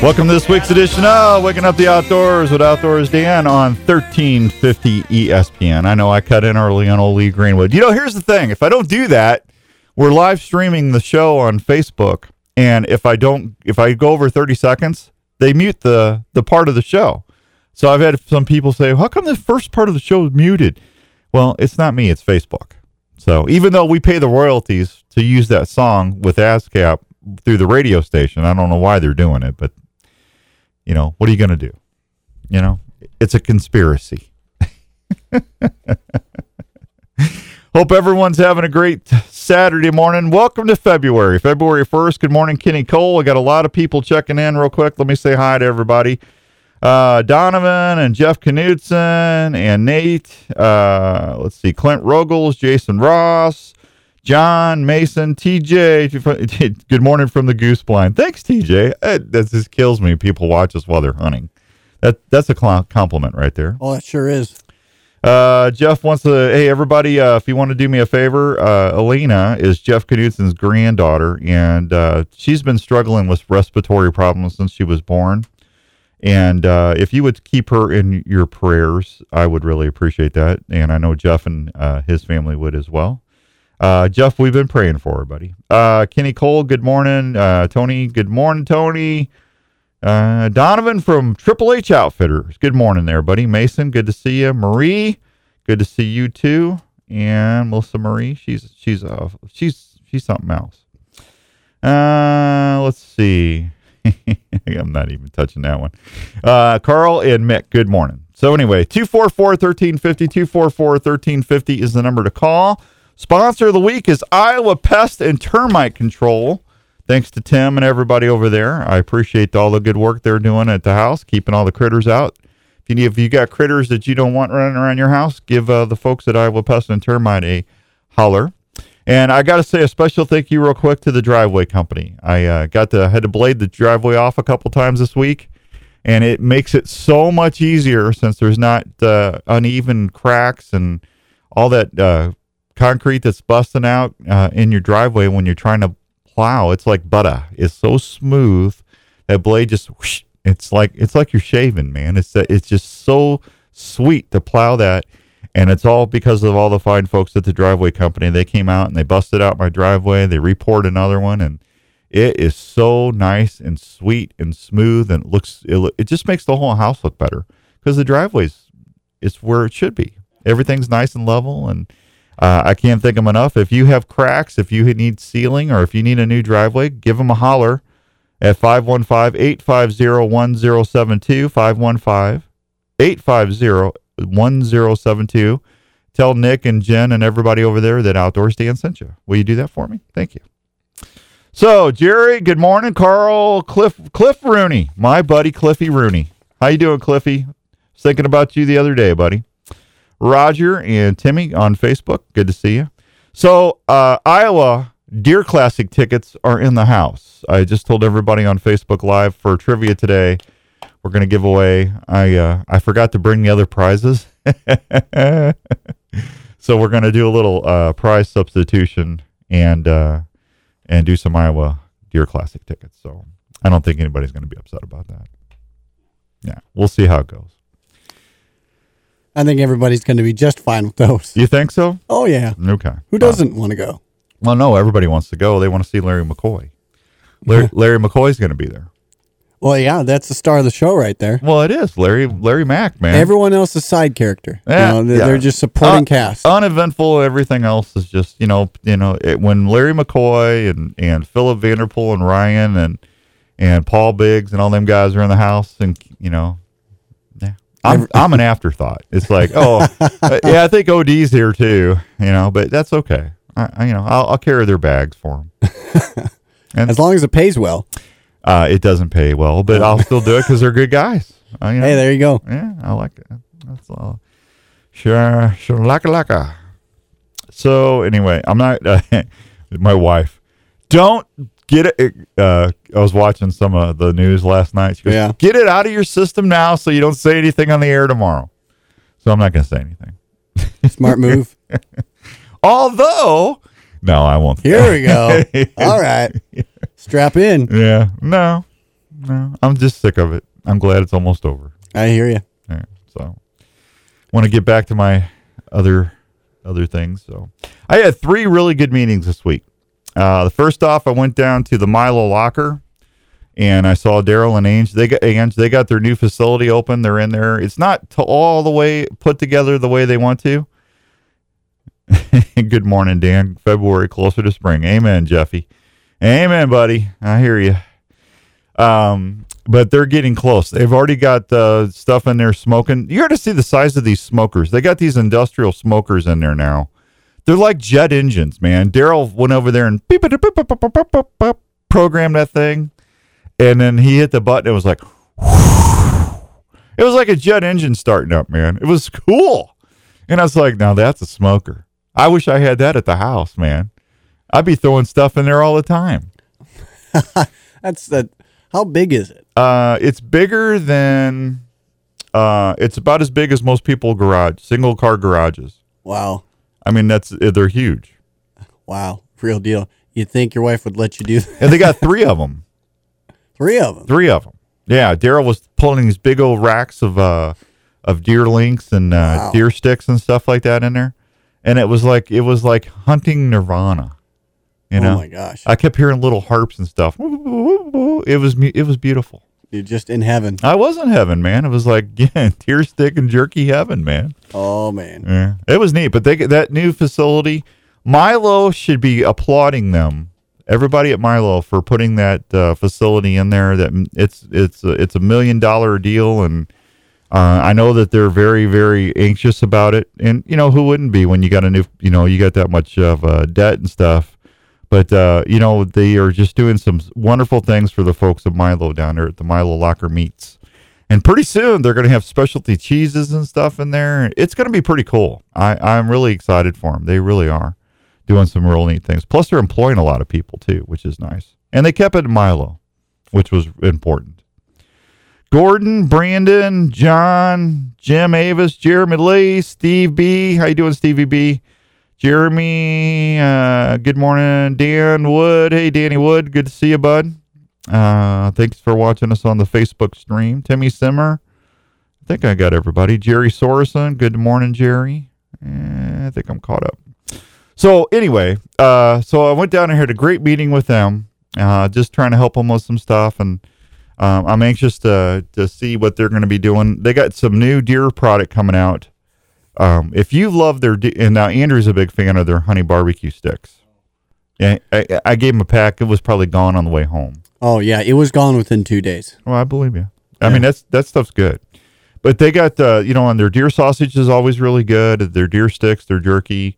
Welcome to this week's edition of Waking Up the Outdoors with Outdoors Dan on 1350 ESPN. I know I cut in early on old Lee Greenwood. You know, here's the thing if I don't do that, we're live streaming the show on Facebook. And if I don't, if I go over 30 seconds, they mute the, the part of the show. So I've had some people say, how come the first part of the show is muted? Well, it's not me, it's Facebook. So even though we pay the royalties to use that song with ASCAP through the radio station, I don't know why they're doing it, but you know, what are you going to do? You know, it's a conspiracy. Hope everyone's having a great Saturday morning. Welcome to February, February 1st. Good morning, Kenny Cole. I got a lot of people checking in real quick. Let me say hi to everybody. Uh, Donovan and Jeff Knudsen and Nate. Uh, let's see, Clint Rogels, Jason Ross, John Mason, TJ. Good morning from the Goose Blind. Thanks, TJ. Uh, that just kills me. People watch us while they're hunting. That that's a compliment right there. Oh, it sure is. Uh, Jeff wants to. Hey, everybody, uh, if you want to do me a favor, uh, Elena is Jeff Knudsen's granddaughter, and uh, she's been struggling with respiratory problems since she was born. And uh, if you would keep her in your prayers, I would really appreciate that. And I know Jeff and uh, his family would as well. Uh, Jeff, we've been praying for her, buddy. Uh, Kenny Cole, good morning. Uh, Tony, good morning, Tony. Uh, Donovan from Triple H Outfitters, good morning there, buddy. Mason, good to see you. Marie, good to see you too. And Melissa Marie, she's she's uh, she's she's something else. Uh, let's see. I'm not even touching that one. Uh, Carl and Mick, good morning. So, anyway, 244 1350, 244 1350 is the number to call. Sponsor of the week is Iowa Pest and Termite Control. Thanks to Tim and everybody over there. I appreciate all the good work they're doing at the house, keeping all the critters out. If you, need, if you got critters that you don't want running around your house, give uh, the folks at Iowa Pest and Termite a holler. And I got to say a special thank you real quick to the driveway company. I uh, got to had to blade the driveway off a couple times this week, and it makes it so much easier since there's not uh, uneven cracks and all that uh, concrete that's busting out uh, in your driveway when you're trying to plow. It's like butter. It's so smooth that blade just whoosh, it's like it's like you're shaving, man. It's it's just so sweet to plow that and it's all because of all the fine folks at the driveway company. They came out and they busted out my driveway. They repoured another one, and it is so nice and sweet and smooth, and it looks it, it just makes the whole house look better because the driveway's is where it should be. Everything's nice and level, and uh, I can't thank them enough. If you have cracks, if you need sealing, or if you need a new driveway, give them a holler at 515 850 1072. 515 850 1072. Tell Nick and Jen and everybody over there that Outdoors Dan sent you. Will you do that for me? Thank you. So, Jerry, good morning. Carl, Cliff, Cliff Rooney, my buddy Cliffy Rooney. How you doing, Cliffy? Thinking about you the other day, buddy. Roger and Timmy on Facebook. Good to see you. So, uh, Iowa Deer Classic tickets are in the house. I just told everybody on Facebook Live for trivia today we're going to give away. I uh, I forgot to bring the other prizes, so we're going to do a little uh, prize substitution and uh, and do some Iowa Deer Classic tickets. So I don't think anybody's going to be upset about that. Yeah, we'll see how it goes. I think everybody's going to be just fine with those. You think so? Oh yeah. Okay. Who doesn't want to go? Well, no, everybody wants to go. They want to see Larry McCoy. Larry, Larry McCoy's going to be there. Well, yeah, that's the star of the show right there. Well, it is Larry Larry Mack, man. Everyone else is side character. You Yeah, know, they're, yeah. they're just supporting Un- cast. Uneventful. Everything else is just you know you know it, when Larry McCoy and and Philip Vanderpool and Ryan and and Paul Biggs and all them guys are in the house and you know. I'm I'm an afterthought. It's like, oh, uh, yeah, I think OD's here too, you know, but that's okay. I, I you know, I'll, I'll carry their bags for them. And as long as it pays well. Uh, it doesn't pay well, but I'll still do it because they're good guys. Uh, you know, Hey, there you go. yeah, I like it. That's all. Sure, sure, laka laka. So anyway, I'm not. Uh, my wife, don't get it. Uh, I was watching some of the news last night. She goes, Yeah. "Get it out of your system now, so you don't say anything on the air tomorrow." So I'm not going to say anything. Smart move. Although, no, I won't. Here we go. All right. Strap in. Yeah, no, no. I'm just sick of it. I'm glad it's almost over. I hear you. Yeah, so want to get back to my other other things. So I had three really good meetings this week. Uh, the first off, I went down to the Milo Locker and I saw Daryl and Ange. They got Ange. They got their new facility open. They're in there. It's not all the way put together the way they want to. good morning, Dan. February closer to spring. Amen, Jeffy. Amen, buddy. I hear you. Um, but they're getting close. They've already got uh, stuff in there smoking. You got to see the size of these smokers. They got these industrial smokers in there now. They're like jet engines, man. Daryl went over there and beep, beep, beep, beep beep beep beep beep programmed that thing, and then he hit the button. It was like, it was like a jet engine starting up, man. It was cool, and I was like, now that's a smoker. I wish I had that at the house, man. I'd be throwing stuff in there all the time. that's that. How big is it? Uh, it's bigger than. Uh, it's about as big as most people garage single car garages. Wow. I mean, that's they're huge, Wow. Real deal. You'd think your wife would let you do that. and they got three of them. three of them. Three of them. Yeah, Daryl was pulling these big old racks of uh of deer links and uh, Wow. deer sticks and stuff like that in there, and it was like it was like hunting nirvana. You know, oh my gosh. I kept hearing little harps and stuff. It was it was beautiful. You're just in heaven. I was in heaven, man. It was like yeah, tear stick and jerky heaven, man. Oh man. Yeah, it was neat. But they that new facility, Milo should be applauding them. Everybody at Milo for putting that uh, facility in there. That it's it's a, it's a million dollar deal, and uh, I know that they're very very anxious about it. And you know who wouldn't be when you got a new you know you got that much of uh, debt and stuff. But uh, you know they are just doing some wonderful things for the folks of Milo down there at the Milo Locker Meats. And pretty soon they're going to have specialty cheeses and stuff in there. It's going to be pretty cool. I, I'm really excited for them. They really are doing some real neat things. Plus, they're employing a lot of people too, which is nice. And they kept it in Milo, which was important. Gordon, Brandon, John, Jim Avis, Jeremy Lee, Steve B. How you doing, Stevie B? Jeremy, uh, good morning. Dan Wood. Hey, Danny Wood. Good to see you, bud. Uh, thanks for watching us on the Facebook stream. Timmy Simmer. I think I got everybody. Jerry Sorensen. Good morning, Jerry. Eh, I think I'm caught up. So anyway, uh, so I went down and had a great meeting with them. Uh, just trying to help them with some stuff, and um, I'm anxious to to see what they're going to be doing. They got some new deer product coming out. Um, if you love their, and now Andrew's a big fan of their honey barbecue sticks. Yeah, I, I gave him a pack. It was probably gone on the way home. Oh yeah, it was gone within two days. Well, I believe you. I mean, that's that stuff's good. But they got uh, you know, on their deer sausage is always really good. Their deer sticks, their jerky.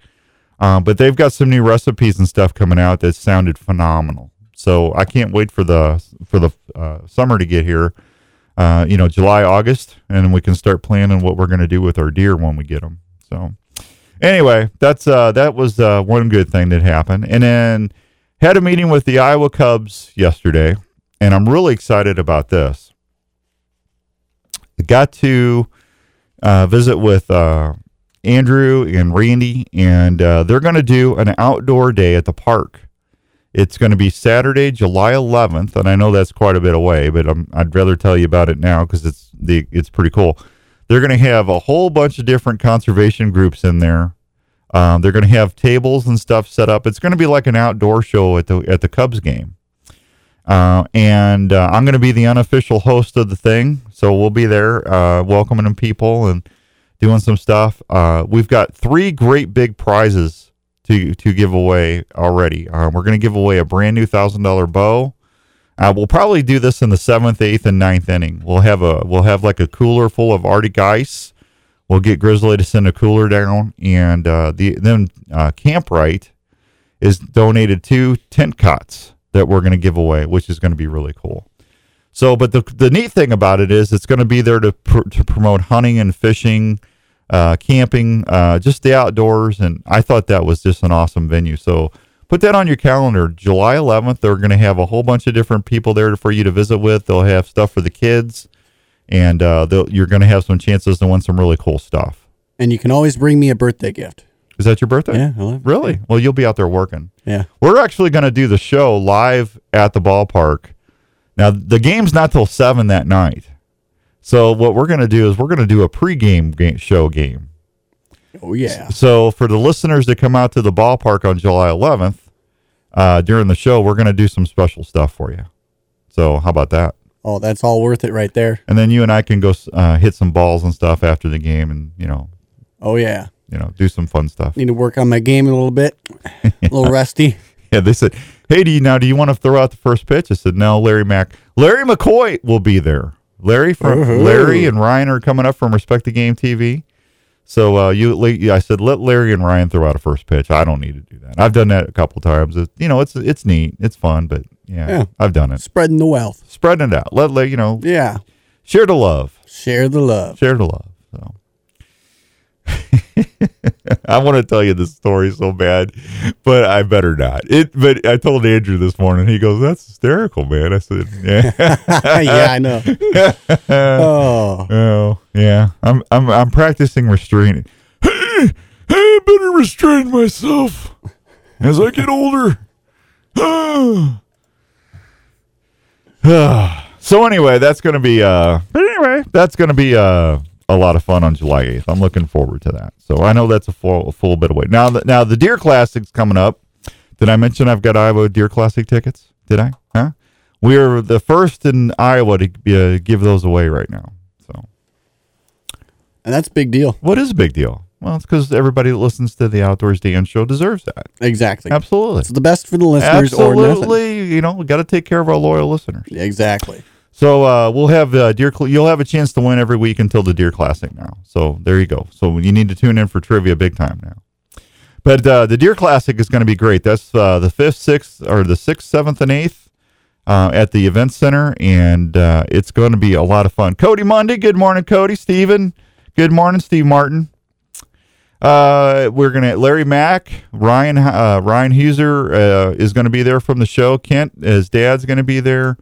Um, but they've got some new recipes and stuff coming out that sounded phenomenal. So I can't wait for the for the uh, summer to get here. Uh, you know, July, August, and we can start planning what we're going to do with our deer when we get them. So anyway, that's uh, that was uh, one good thing that happened, and then had a meeting with the Iowa Cubs yesterday, and I'm really excited about this. Got to uh, visit with uh, Andrew and Randy, and uh, they're going to do an outdoor day at the park. It's going to be Saturday, July 11th, and I know that's quite a bit away, but i I'd rather tell you about it now because it's the it's pretty cool. They're going to have a whole bunch of different conservation groups in there. Um, they're going to have tables and stuff set up. It's going to be like an outdoor show at the at the Cubs game. Uh, and uh, I'm going to be the unofficial host of the thing, so we'll be there uh, welcoming people and doing some stuff. Uh, we've got three great big prizes to to give away already. Uh, we're going to give away a brand new thousand dollar bow. Uh, we'll probably do this in the seventh, eighth, and ninth inning. We'll have a we'll have like a cooler full of Arctic ice. We'll get Grizzly to send a cooler down, and uh, the then uh, Kamp-Rite is donated two tent cots that we're going to give away, which is going to be really cool. So, but the the neat thing about it is it's going to be there to pr- to promote hunting and fishing, uh, camping, uh, just the outdoors, and I thought that was just an awesome venue. So put that on your calendar. July 11th, they're going to have a whole bunch of different people there for you to visit with. They'll have stuff for the kids, and uh, you're going to have some chances to win some really cool stuff. And you can always bring me a birthday gift. Is that your birthday? Yeah, I love it. Really? Well, you'll be out there working. Yeah. We're actually going to do the show live at the ballpark. Now, the game's not till 7 that night. So, what we're going to do is we're going to do a pregame game, show game. Oh yeah. So, for the listeners that come out to the ballpark on July 11th, uh, during the show, we're going to do some special stuff for you. So, how about that? Oh, that's all worth it right there. And then you and I can go uh, hit some balls and stuff after the game and, you know, Oh yeah. you know, do some fun stuff. Need to work on my game a little bit. A little rusty. Yeah, they said, "Hey, do you now? Do you want to throw out the first pitch?" I said, "No." Larry Mack, Larry McCoy will be there. Larry from Woohoo. Larry and Ryan are coming up from Respect the Game TV. So uh, you, I said, let Larry and Ryan throw out a first pitch. I don't need to do that. I've done that a couple times. It, you know, it's it's neat, it's fun, but yeah, Yeah. I've done it. Spreading the wealth. Spreading it out. Let, let you know, Yeah. share the love. Share the love. Share the love. So. I want to tell you this story so bad, but I better not. It. But I told Andrew this morning. He goes, "That's hysterical, man." I said, "Yeah, yeah, I know. Oh. oh, yeah." I'm I'm I'm practicing restraining. Hey, hey, I better restrain myself as I get older. so anyway, that's going to be uh but anyway, that's going to be uh a lot of fun on July 8th. I'm looking forward to that. So I know that's a full a full bit away. Now the, now the Deer Classic's coming up. Did I mention I've got Iowa Deer Classic tickets? Did I? Huh? We are the first in Iowa to uh, give those away right now. So And that's a big deal. what is a big deal? Well, it's because everybody that listens to the Outdoors Dan show deserves that. Exactly. Absolutely. It's the best for the listeners or. Absolutely. You know, we got to take care of our loyal listeners. Exactly. So uh, we'll have uh, deer. Cl- you'll have a chance to win every week until the Deer Classic now. So there you go. So you need to tune in for trivia big time now. But uh, the Deer Classic is going to be great. That's uh, the fifth, sixth, or the sixth, seventh, and eighth uh, at the event center, and uh, it's going to be a lot of fun. Cody Monday, good morning, Cody. Steven, good morning, Steve Martin. Uh, we're gonna Larry Mack, Ryan uh, Ryan Huser uh, is going to be there from the show. Kent, his dad's going to be there.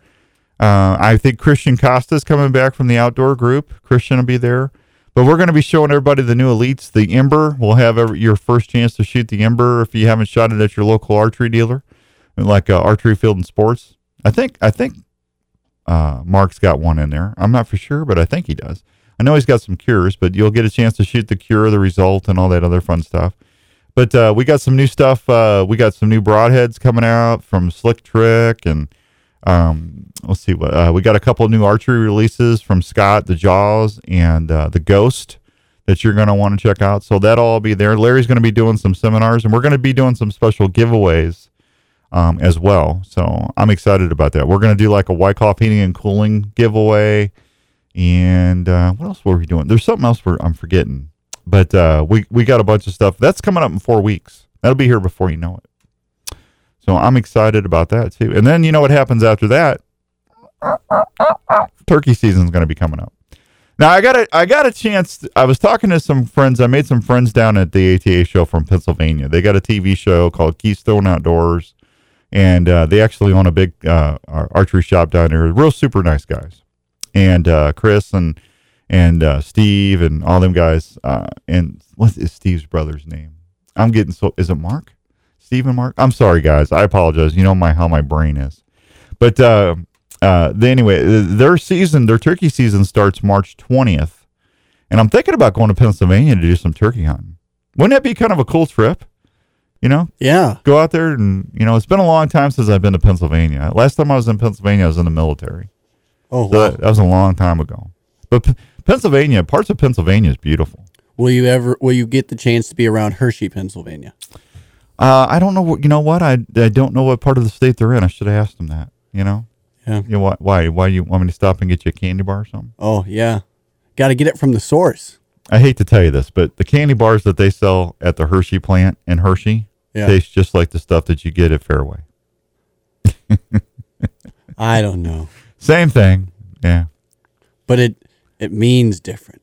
Uh, I think Christian Costa's coming back from the outdoor group. Christian will be there. But we're going to be showing everybody the new elites, the Ember. We'll have every, your first chance to shoot the Ember if you haven't shot it at your local archery dealer, like uh, Archery Field and Sports. I think I think uh, Mark's got one in there. I'm not for sure, but I think he does. I know he's got some Kures, but you'll get a chance to shoot the Kure, the result, and all that other fun stuff. But uh, we got some new stuff. Uh, we got some new broadheads coming out from Slick Trick, and um, let's see what uh, we got. A couple new archery releases from Scott, the Jaws, and uh, the Ghost that you're going to want to check out. So that'll all be there. Larry's going to be doing some seminars, and we're going to be doing some special giveaways um, as well. So I'm excited about that. We're going to do like a Wyckoff heating and cooling giveaway. And uh, what else were we doing? There's something else I'm forgetting. But uh, we, we got a bunch of stuff. That's coming up in four weeks. That'll be here before you know it. So I'm excited about that too. And then you know what happens after that? Turkey season's going to be coming up. Now I got a I got a chance. I was talking to some friends. I made some friends down at the ATA show from Pennsylvania. They got a TV show called Keystone Outdoors, and uh, they actually own a big uh, archery shop down there. Real super nice guys, and uh, Chris and and uh, Steve and all them guys. Uh, and what is Steve's brother's name? I'm getting so. Is it Mark? Steve and Mark? I'm sorry, guys. I apologize. You know my how my brain is, but. Uh, uh, they, anyway, their season, their turkey season starts March 20th. And I'm thinking about going to Pennsylvania to do some turkey hunting. Wouldn't that be kind of a cool trip? You know, Yeah. go out there and, you know, it's been a long time since I've been to Pennsylvania. Last time I was in Pennsylvania, I was in the military. Oh, So that, that was a long time ago. But P- Pennsylvania, parts of Pennsylvania is beautiful. Will you ever? Will you get the chance to be around Hershey, Pennsylvania? Uh, I don't know what, you know what? I, I don't know what part of the state they're in. I should have asked them that, you know? Yeah. You know, why, why, why you want me to stop and get you a candy bar or something? Oh yeah. Got to get it from the source. I hate to tell you this, but the candy bars that they sell at the Hershey plant in Hershey Yeah. taste just like the stuff that you get at Fairway. I don't know, Same thing. Yeah. but it it means different.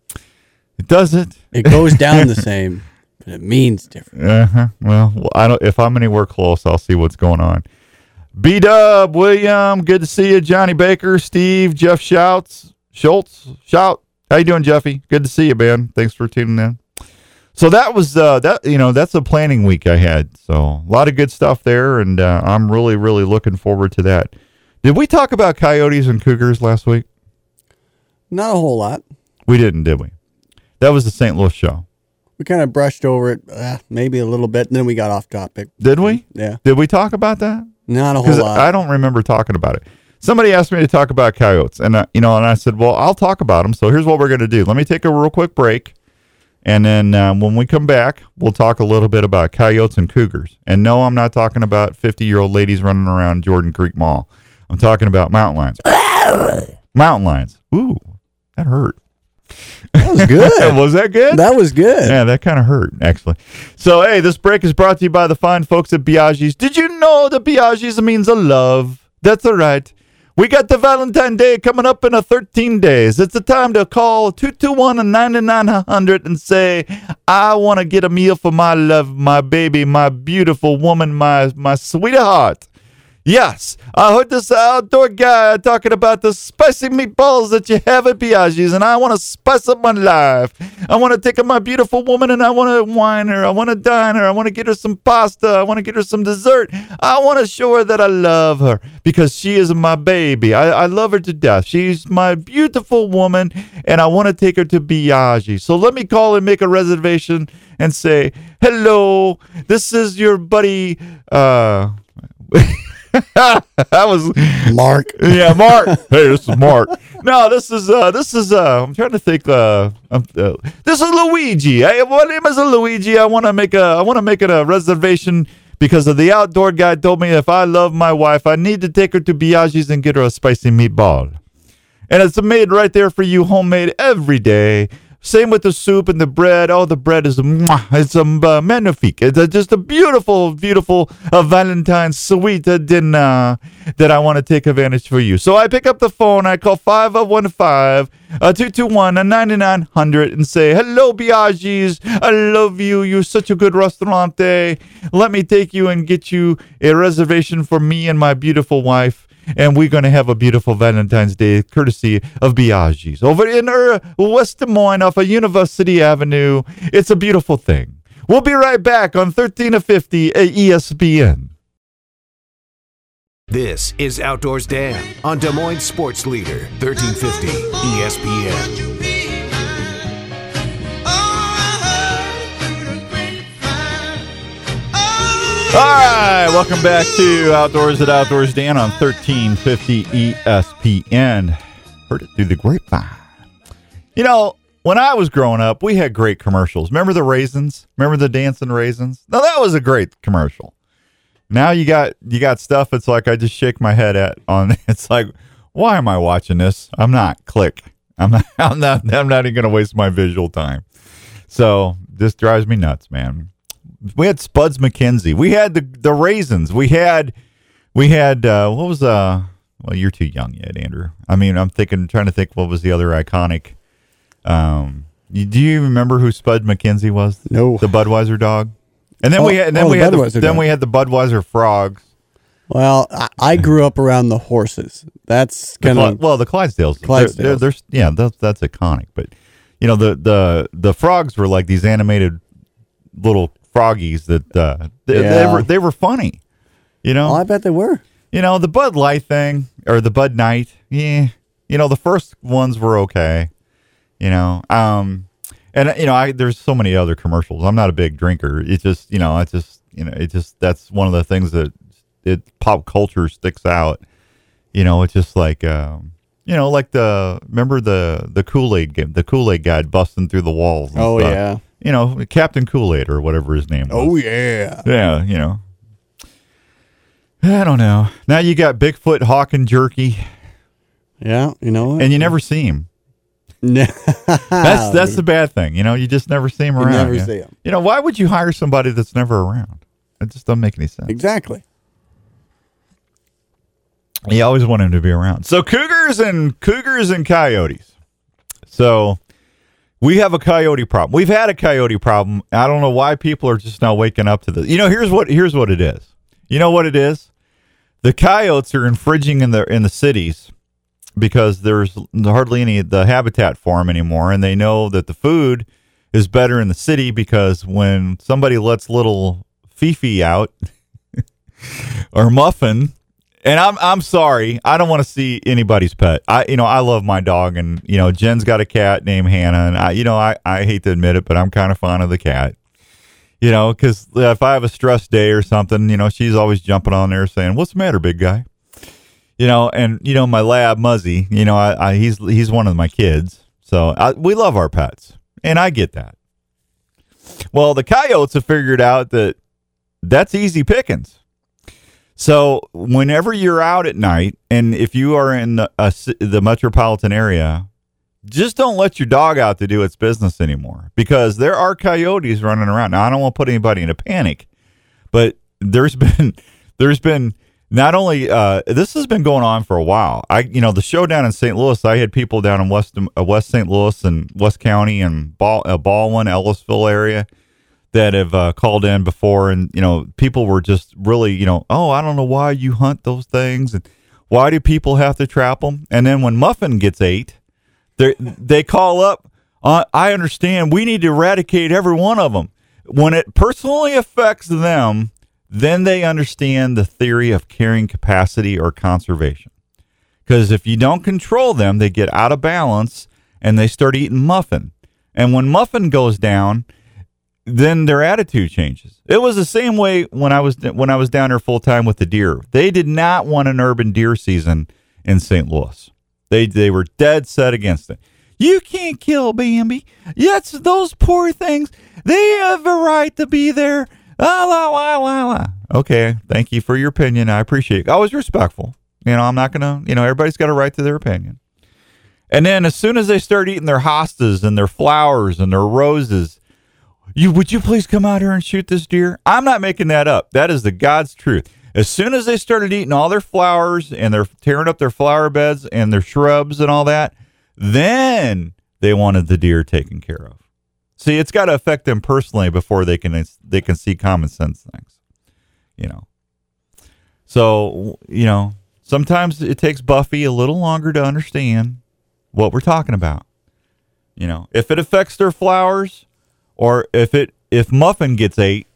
It does it. It goes down the same, but it means different. Uh-huh. Well, well, I don't. If I'm anywhere close, I'll see what's going on. B Dub, William, good to see you. Johnny Baker, Steve, Jeff Shouts, Schultz, Shout. How you doing, Jeffy? Good to see you, man. Thanks for tuning in. So that was uh, that. You know, that's a planning week I had. So a lot of good stuff there, and uh, I'm really, really looking forward to that. Did we talk about coyotes and cougars last week? Not a whole lot. We didn't, did we? That was the St. Louis show. We kind of brushed over it, uh, maybe a little bit, and then we got off topic. Did we? Yeah, Did we talk about that? Not a whole lot. I don't remember talking about it. Somebody asked me to talk about coyotes, and uh, you know, and I said, "Well, I'll talk about them." So here's what we're going to do. Let me take a real quick break, and then um, when we come back, we'll talk a little bit about coyotes and cougars. And no, I'm not talking about 50 year old ladies running around Jordan Creek Mall. I'm talking about mountain lions. mountain lions. Ooh, that hurt. That was good. Was that good? that was good. Yeah, that kind of hurt, actually. So, hey, this break is brought to you by the fine folks at Biaggi's. Did you know that Biaggi's means a love? That's all right. We got the Valentine Day coming up in a 13 days. It's the time to call 221 and 9900 and say, I want to get a meal for my love, my baby, my beautiful woman, my, my sweetheart. Yes, I heard this outdoor guy talking about the spicy meatballs that you have at Biaggi's, and I want to spice up my life. I want to take my beautiful woman and I want to wine her. I want to dine her. I want to get her some pasta. I want to get her some dessert. I want to show her that I love her because she is my baby. I, I love her to death. She's my beautiful woman, and I want to take her to Biaggi. So let me call and make a reservation and say, hello, this is your buddy. Uh, that was Mark. yeah, Mark. hey, this is Mark. No, this is uh, this is uh, I'm trying to think. Uh, uh this is Luigi. Hey, my name is Luigi. I want to make a I want to make it a reservation because of the outdoor guy told me if I love my wife, I need to take her to Biaggi's and get her a spicy meatball. And it's made right there for you, homemade every day. Same with the soup and the bread. Oh, the bread is mwah, it's um, uh, magnifique. It's uh, just a beautiful, beautiful uh, Valentine's sweet uh, dinner that I want to take advantage for you. So I pick up the phone. I call 5015 uh, 221 9900 and say, Hello, Biaggi's. I love you. You're such a good restaurante. Let me take you and get you a reservation for me and my beautiful wife and we're going to have a beautiful Valentine's Day courtesy of Biaggi's over in uh, West Des Moines off of University Avenue. It's a beautiful thing. We'll be right back on 13 to 50 at E ESPN. This is Outdoors Dan on Des Moines Sports Leader, 1350 ESPN. Right, welcome back to Outdoors at Outdoors Dan on 1350 ESPN. Heard it through the grapevine. You know, when I was growing up, we had great commercials. Remember the raisins? Remember the dancing raisins? Now that was a great commercial. Now you got you got stuff. It's like I just shake my head at on. It's like, why am I watching this? I'm not. Click. I'm not. I'm not. I'm not even gonna waste my visual time. So this drives me nuts, man. We had Spuds MacKenzie. We had the the raisins. We had we had uh, what was uh well you're too young yet, Andrew. I mean I'm thinking trying to think what was the other iconic. Um, you, do you remember who Spud MacKenzie was? No. the Budweiser dog. And then Oh, we had and then oh, we the had the, Budweiser then we had the Budweiser frogs. Well, I, I grew up around the horses. That's The kind of well, the Clydesdales. They're- Clydesdales. They're, they're, yeah, that's that's iconic. But you know, the the the frogs were like these animated little froggies that uh, they, they were they were funny. You know, Well, I bet they were. you know the Bud Light thing or the Bud Night. Yeah, you know the first ones were okay. You know, um, and you know I there's so many other commercials. I'm not a big drinker. It's just you know it's just you know it just that's one of the things that it pop culture sticks out. You know, it's just like um, you know, like the remember the the Kool Aid game, the Kool Aid guy busting through the walls. and Oh stuff. yeah. You know Captain Kool Aid or whatever his name. Oh, was. Oh yeah. Yeah, you know. I don't know. Now you got Bigfoot hawking jerky, Yeah. You know what? and you never see him. that's That's that's the bad thing. You know, you just never see him You around. never yeah. see 'em. You know, why would you hire somebody that's never around? It just doesn't make any sense. exactly. You always want him to be around. So cougars and cougars and coyotes. So we have a coyote problem. We've had a coyote problem. I don't know why people are just now waking up to this. You know, here's what here's what it is. You know what it is? The coyotes are infringing in the in the cities because there's hardly any the habitat for them anymore, and they know that the food is better in the city because when somebody lets little Fifi out or Muffin, and I'm I'm sorry, I don't want to see anybody's pet. I you know I love my dog, and you know Jen's got a cat named Hannah, and I you know I I hate to admit it, but I'm kind of fond of the cat. You know, because if I have a stress day or something, you know, she's always jumping on there saying, "What's the matter, big guy?" You know, and you know my lab Muzzy, you know, I, I he's he's one of my kids, so I, we love our pets, and I get that. Well, the coyotes have figured out that that's easy pickings. So whenever you're out at night, and if you are in the, the metropolitan area, just don't let your dog out to do its business anymore because there are coyotes running around. Now I don't want to put anybody in a panic, but there's been there's been not only uh, this has been going on for a while. I you know the show down in St. Louis, I had people down in West uh, West St. Louis and West County and Ball, uh, Ballwin, Ellisville area that have uh, called in before, and you know people were just really you know oh I don't know why you hunt those things and why do people have to trap them? And then when Muffin gets ate, they they call up. Uh, I understand. We need to eradicate every one of them. When it personally affects them, then they understand the theory of carrying capacity or conservation. Because if you don't control them, they get out of balance and they start eating muffin. And when muffin goes down, then their attitude changes. It was the same way when I was when I was down there full time with the deer. They did not want an urban deer season in St. Louis. They they were dead set against it. You can't kill Bambi. Yes, those poor things. They have a right to be there. La la la la la. Okay, thank you for your opinion. I appreciate it. I was respectful. You know, I'm not gonna. You know, everybody's got a right to their opinion. And then as soon as they start eating their hostas and their flowers and their roses, you would you please come out here and shoot this deer? I'm not making that up. That is the God's truth. As soon as they started eating all their flowers and they're tearing up their flower beds and their shrubs and all that, then they wanted the deer taken care of. See, it's got to affect them personally before they can they can see common sense things. You know. So, you know, sometimes it takes Buffy a little longer to understand what we're talking about. You know, if it affects their flowers or if it if Muffin gets eight,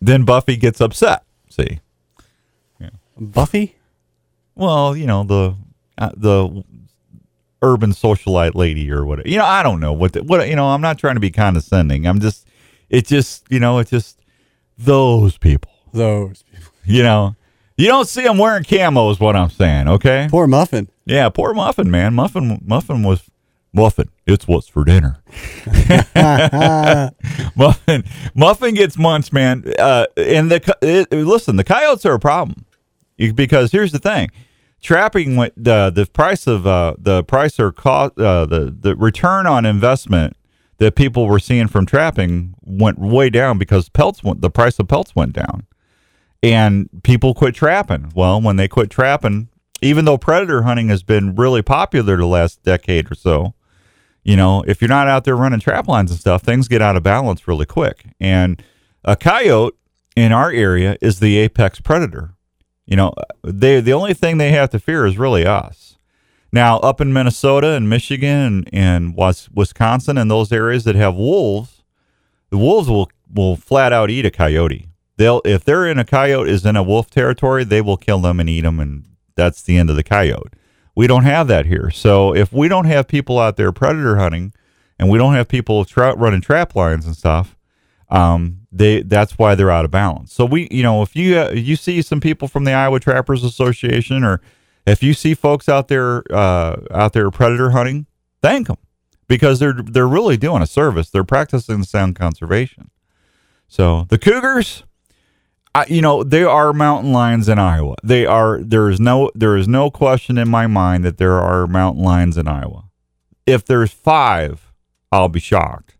then Buffy gets upset. See? Buffy? Well, you know, the uh, the urban socialite lady or whatever. You know, I don't know what the, what you know, I'm not trying to be condescending. I'm just it just, you know, it's just those people. Those people. You know, you don't see them wearing camo is what I'm saying, okay? Poor Muffin. Yeah, poor Muffin, man. Muffin Muffin was Muffin, it's what's for dinner. Muffin Muffin gets munched, man. Uh, and the it, listen, the coyotes are a problem because here's the thing: trapping the the price of uh, the price or cost uh, the the return on investment that people were seeing from trapping went way down because pelts went the price of pelts went down, and people quit trapping. Well, when they quit trapping, even though predator hunting has been really popular the last decade or so, you know, if you're not out there running trap lines and stuff, things get out of balance really quick. And a coyote in our area is the apex predator. You know, they the only thing they have to fear is really us. Now, up in Minnesota and Michigan and, and Wisconsin and those areas that have wolves, the wolves will will flat out eat a coyote. They'll if they're in a coyote is in a wolf territory, they will kill them and eat them, and that's the end of the coyote. We don't have that here. So if we don't have people out there predator hunting, and we don't have people tra- running trap lines and stuff, um, they that's why they're out of balance. So we, you know, if you uh, you see some people from the Iowa Trappers Association, or if you see folks out there uh, out there predator hunting, thank them because they're they're really doing a service. They're practicing sound conservation. So the cougars, I, you know, they are mountain lions in Iowa. They are. There is no there is no question in my mind that there are mountain lions in Iowa. If there's five, I'll be shocked.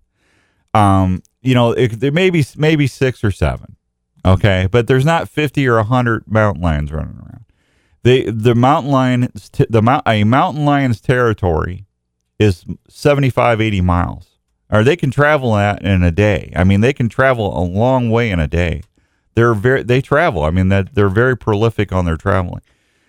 Um, you know, it, there may be maybe six or seven, okay, but there's not fifty or hundred mountain lions running around. They the mountain lion the mount a mountain lion's territory is 75 80 miles. Or they can travel that in a day. I mean, they can travel a long way in a day. They're very they travel. I mean that they're very prolific on their traveling.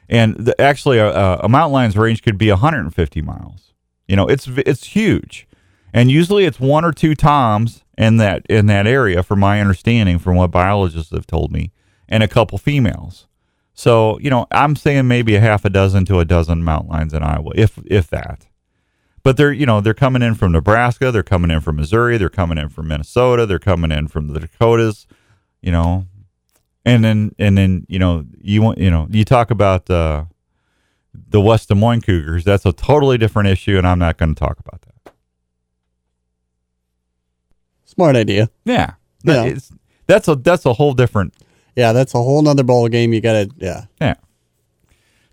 And the, actually a, a mountain lion's range could be 150 miles. You know, it's it's huge. And usually it's one or two toms in that in that area from my understanding from what biologists have told me and a couple females. So, you know, I'm saying maybe a half a dozen to a dozen mountain lions in Iowa, if if that. But they're, you know, they're coming in from Nebraska, they're coming in from Missouri, they're coming in from Minnesota, they're coming in from the Dakotas, you know. And then and then, you know, you want you know, you talk about uh, the West Des Moines Cougars, that's a totally different issue and I'm not going to talk about that. Smart idea. Yeah. Yeah. That's a that's a whole different Yeah, that's a whole nother ball game. You gotta, yeah. Yeah.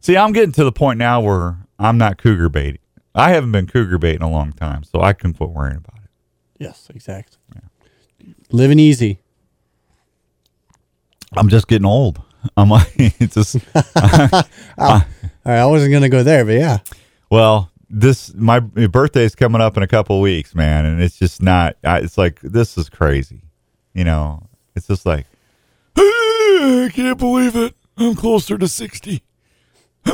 See, I'm getting to the point now where I'm not cougar baiting. I haven't been cougar baiting a long time, so I can quit worrying about it. Yes, exactly. Living easy. I'm just getting old. I'm like, it's just, All right, I wasn't gonna go there, but yeah. well, this, my, my birthday's coming up in a couple of weeks, man, and it's just not, I, it's like, this is crazy. You know, it's just like, I can't believe it. I'm closer to 60. what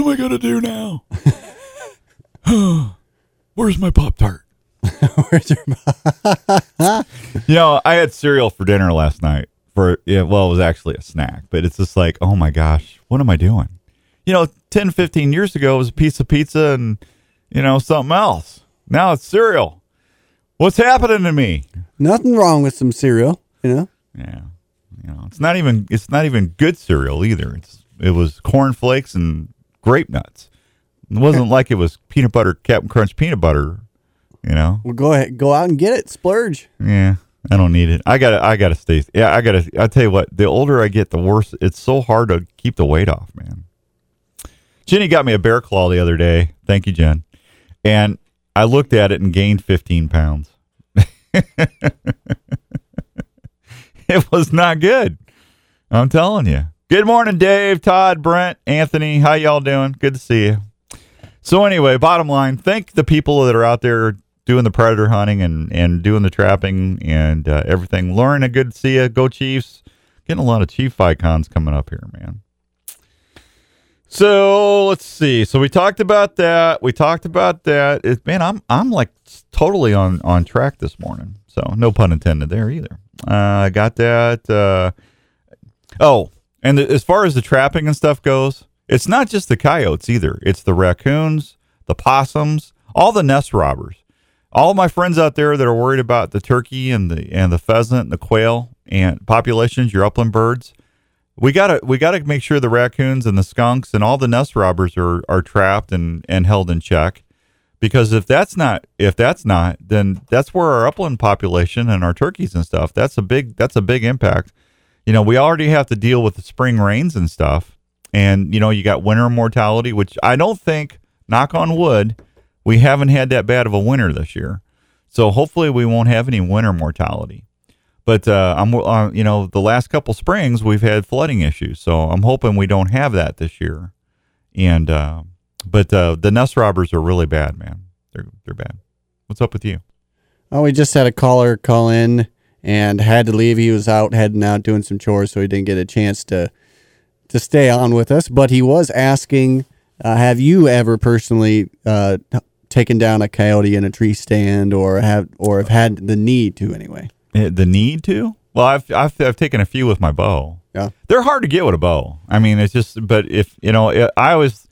am I going to do now? Where's my Pop Tart? Where's your- You know, I had cereal for dinner last night. For yeah, well, it was actually a snack, but it's just like, oh my gosh, what am I doing? You know, 10, 15 years ago, it was a piece of pizza and you know something else. Now it's cereal. What's happening to me? Nothing wrong with some cereal, you know. Yeah, you know, it's not even it's not even good cereal either. It's it was corn flakes and grape nuts. It wasn't like it was peanut butter Captain Crunch peanut butter. You know, Well, go ahead, go out and get it. Splurge. Yeah, I don't need it. I gotta, I gotta stay. Yeah, I gotta. I tell you what, the older I get, the worse. It's so hard to keep the weight off, man. Jenny got me a bear claw the other day. Thank you, Jen. And I looked at it and gained 15 pounds. it was not good. I'm telling you. Good morning, Dave, Todd, Brent, Anthony. How y'all doing? Good to see you. So anyway, bottom line, thank the people that are out there doing the predator hunting and, and doing the trapping and uh, everything. Lauren, a good to see you. Go Chiefs. Getting a lot of Chief icons coming up here, man. So let's see. So we talked about that. We talked about that. It, man, I'm I'm like totally on on track this morning. So no pun intended there either. Uh, I got that. Uh, oh, and the, as far as the trapping and stuff goes, it's not just the coyotes either. It's the raccoons, the possums, all the nest robbers. All my friends out there that are worried about the turkey and the and the pheasant and the quail and populations, your upland birds, we gotta we gotta make sure the raccoons and the skunks and all the nest robbers are are trapped and and held in check. Because if that's not if that's not, then that's where our upland population and our turkeys and stuff. That's a big that's a big impact. You know, we already have to deal with the spring rains and stuff, and you know you got winter mortality, which I don't think, knock on wood, we haven't had that bad of a winter this year. So hopefully we won't have any winter mortality. But uh, I'm, uh, you know, the last couple springs we've had flooding issues, so I'm hoping we don't have that this year. And uh, but uh, the nest robbers are really bad, man. They're they're bad. What's up with you? Oh, we just had a caller call in and had to leave. He was out heading out doing some chores, so he didn't get a chance to to stay on with us. But he was asking, uh, have you ever personally uh, taken down a coyote in a tree stand, or have or have had the need to anyway? Eh, The need to? Well, I've, I've I've taken a few with my bow. Yeah. They're hard to get with a bow. I mean, it's just. But if you know, I I always.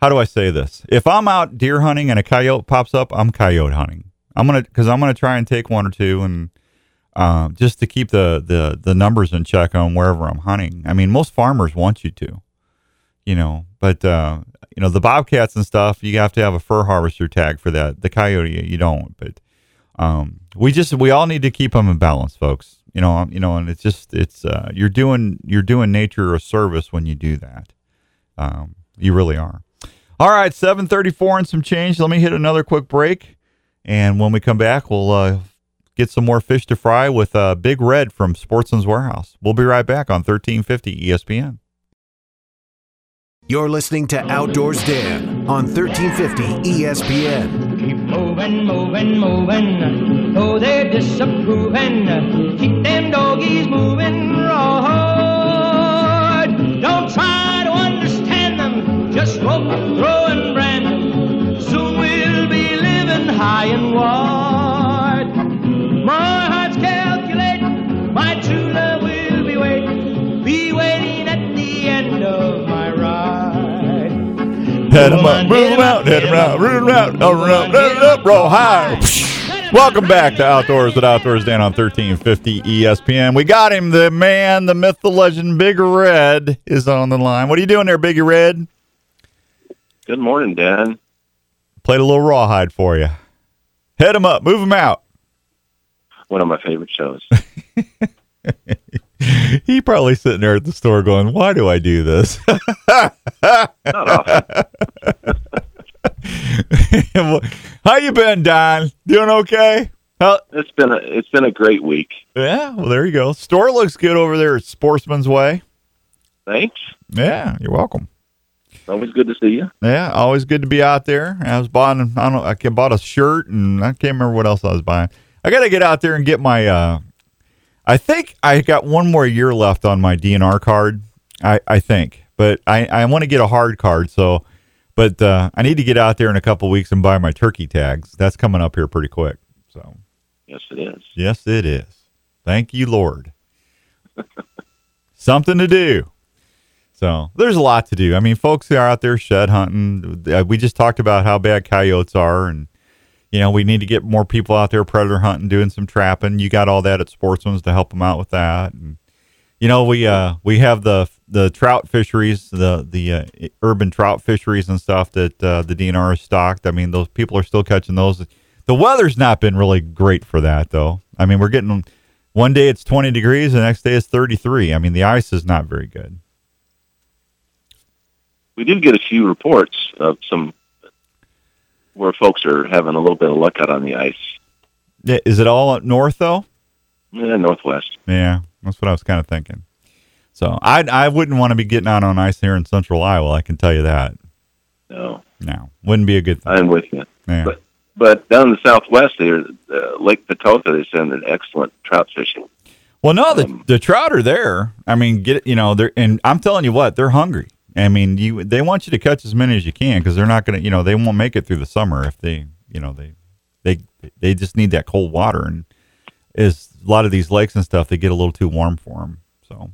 How do I say this? If I'm out deer hunting and a coyote pops up, I'm coyote hunting. I'm gonna because I'm gonna try and take one or two and uh, just to keep the, the the numbers in check on wherever I'm hunting. I mean, most farmers want you to, you know, but uh, you know the bobcats and stuff. You have to have a fur harvester tag for that. The coyote, you don't. But um, we just we all need to keep them in balance, folks. You know, you know, and it's just it's uh, you're doing you're doing nature a service when you do that. Um, you really are. All right, seven thirty four and some change. Let me hit another quick break, and when we come back, we'll uh, get some more fish to fry with uh, Big Red from Sportsman's Warehouse. We'll be right back on thirteen fifty E ESPN. You're listening to Outdoors Dan on 1350 ESPN. Keep moving, moving, moving. They're disapproving, keep them doggies moving. Don't try to understand them, just rope, throw, and brand. Soon we'll be living high and wide. Head 'em up, move move 'em out, head 'em out, root 'em out, up, up, up, up, roll high. Welcome back to Outdoors with Outdoors Dan on 1350 ESPN. We got him, the man, the myth, the legend, Big Red is on the line. What are you doing there, Biggie Red? Good morning, Dan. Played a little rawhide for you. Head Head 'em up, move move 'em out. One of my favorite shows. He probably sitting there at the store going, "Why do I do this?" Not often. How you been, Don? Doing okay? How, It's been a it's been a great week. yeah, well, there you go. Store looks good over there at Sportsman's Way. Thanks. Yeah, you're welcome. Always good to see you. Yeah, always good to be out there. I was buying, I don't I bought a shirt and I can't remember what else I was buying. I got to get out there and get my, uh, I think I got one more year left on my DNR card. I, I think, but I, I want to get a hard card. So, but, uh, I need to get out there in a couple weeks and buy my turkey tags. That's coming up here pretty quick. So, Yes, it is. yes, it is. Thank you, Lord. Something to do. So there's a lot to do. I mean, folks are out there shed hunting. Uh, We just talked about how bad coyotes are, and you know we need to get more people out there predator hunting, doing some trapping. You got all that at Sportsman's to help them out with that. And you know we uh we have the the trout fisheries, the the uh, urban trout fisheries and stuff that uh, the DNR is stocked. I mean, those people are still catching those. The weather's not been really great for that though. I mean, we're getting one day it's 20 degrees, the next day it's 33. I mean, the ice is not very good. We did get a few reports of some where folks are having a little bit of luck out on the ice. Is it all up north though? Yeah, northwest. Yeah, that's what I was kind of thinking. So I I wouldn't want to be getting out on ice here in central Iowa. I can tell you that. No, No, wouldn't be a good thing. I'm with you. Yeah. But but down in the southwest, there, uh, Lake Petocka, they send an excellent trout fishing. Well, no, the Um, the trout are there. I mean, get you know they're and I'm telling you what, they're hungry. I mean, you they want you to catch as many as you can because they're not gonna you know they won't make it through the summer if they you know they they they just need that cold water and is a lot of these lakes and stuff they get a little too warm for them. So.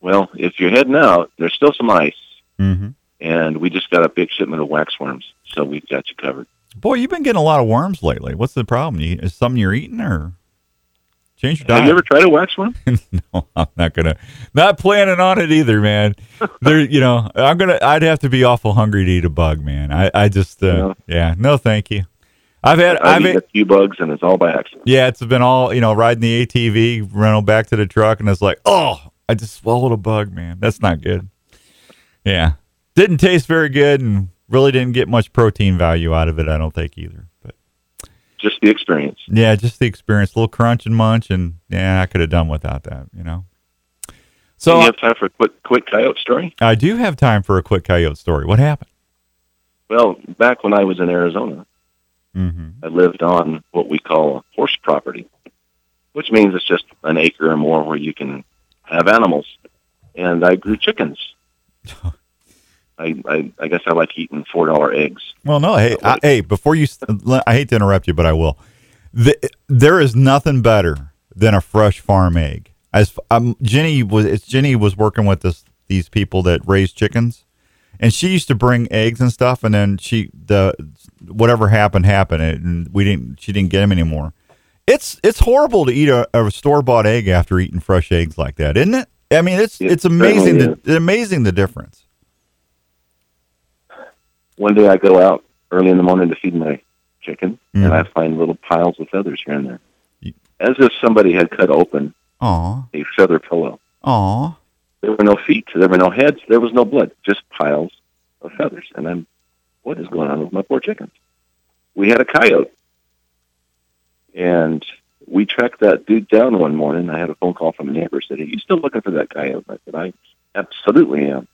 Well, if you're heading out, there's still some ice, hmm and we just got a big shipment of waxworms, so we've got you covered. Boy, you've been getting a lot of worms lately. What's the problem? You, is something you're eating or change your diet? Have you ever tried a one? no, I'm not gonna. Not planning on it either, man. There, you know, I'm gonna. I'd have to be awful hungry to eat a bug, man. I, I just, uh, yeah, no, thank you. I've had, I've I've, eaten had, a few bugs, and it's all by accident. yeah, it's been all, you know, riding the ATV, running back to the truck, and it's like, oh, I just swallowed a bug, man. That's not good. Yeah, didn't taste very good, and really didn't get much protein value out of it. I don't think either. Just the experience. Yeah, just the experience, a little crunch and munch, and yeah, I could have done without that, you know. Do So you have time for a quick, quick coyote story? I do have time for a quick coyote story. What happened? Well, back when I was in Arizona, Mm-hmm. I lived on what we call a horse property, which means it's just an acre or more where you can have animals. And I grew chickens. I, I, I guess I like eating four dollar eggs. Well, no, hey, I, hey, before you, I hate to interrupt you, but I will. The, there is nothing better than a fresh farm egg. As um, Jenny was, it's Jenny was working with this these people that raise chickens, and she used to bring eggs and stuff, and then she the whatever happened happened, and we didn't she didn't get them anymore. It's it's horrible to eat a, a store bought egg after eating fresh eggs like that, isn't it? I mean, it's It it's amazing the amazing the difference. One day I go out early in the morning to feed my chicken, Mhm. and I find little piles of feathers here and there, as if somebody had cut open Aw, a feather pillow. aw. There were no feet, there were no heads, there was no blood, just piles of feathers. And I'm, what is going on with my poor chickens? We had a coyote, and we tracked that dude down one morning. I had a phone call from a neighbor said, "Are you still looking for that coyote?" I said, "I absolutely am."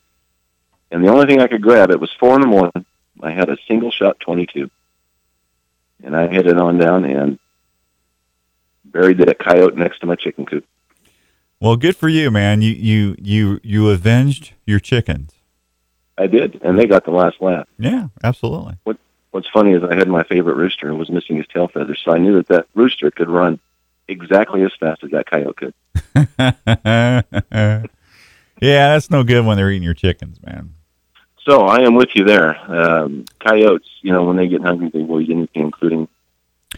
And the only thing I could grab, it was four in the morning. I had a single shot 22, and I hit it on down and buried that coyote next to my chicken coop. Well, good for you, man. You you you you avenged your chickens. I did, and they got the last laugh. Yeah, absolutely. What What's funny is I had my favorite rooster and was missing his tail feathers, so I knew that that rooster could run exactly as fast as that coyote could. yeah, that's no good when they're eating your chickens, man. So I am with you there. Um, coyotes, you know, when they get hungry, they will eat anything, including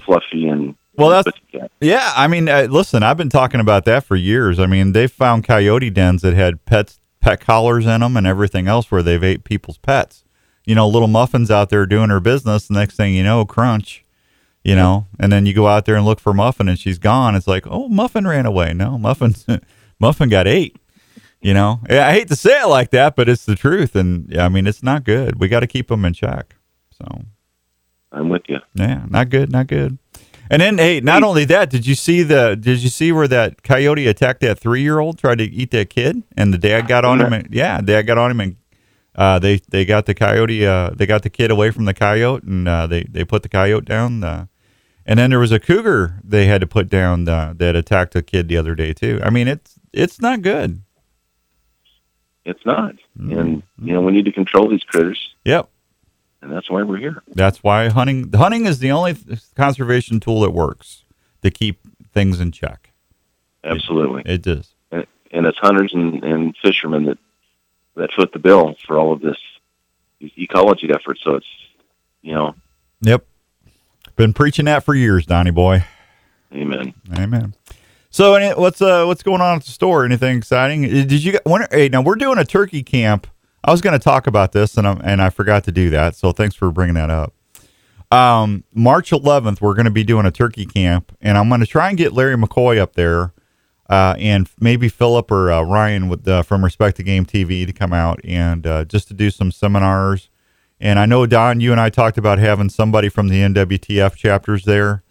Fluffy and Well, that's yeah. I mean, uh, listen, I've been talking about that for years. I mean, they found coyote dens that had pets, pet collars in them, and everything else where they've ate people's pets. You know, little muffins out there doing her business. The next thing you know, crunch. You know, and then you go out there and look for Muffin, and she's gone. It's like, oh, Muffin ran away. No, Muffin, Muffin got ate. You know, Yeah, I hate to say it like that, but it's the truth, and yeah, I mean, it's not good. We got to keep them in check. So. I'm with you. Yeah, not good, not good. And then, hey, not only that, did you see the? Did you see where that coyote attacked that three-year-old, tried to eat that kid, and the dad got on him? And, yeah, dad got on him, and uh, they they got the coyote. Uh, they got the kid away from the coyote, and uh, they they put the coyote down. Uh, and then there was a cougar they had to put down uh, that attacked a kid the other day too. I mean, it's it's not good. It's not, Mm-hmm. and you know we need to control these critters, Yep. and that's why we're here. That's why hunting hunting is the only conservation tool that works to keep things in check. Absolutely, It does. and, and it's hunters and, and fishermen that that foot the bill for all of this ecology efforts. So it's you know, Yep. Been preaching that for years, Donnie boy. amen. Amen. So, any, what's uh what's going on at the store? Anything exciting? Uh, Did you? When, hey, now we're doing a turkey camp. I was going to talk about this, and I and I forgot to do that. So, thanks for bringing that up. Um, March 11th, we're going to be doing a turkey camp, and I'm going to try and get Larry McCoy up there, uh, and maybe Philip or uh, Ryan with uh, from Respect the Game TV to come out and uh, just to do some seminars. And I know Don, you and I talked about having somebody from the NWTF chapters there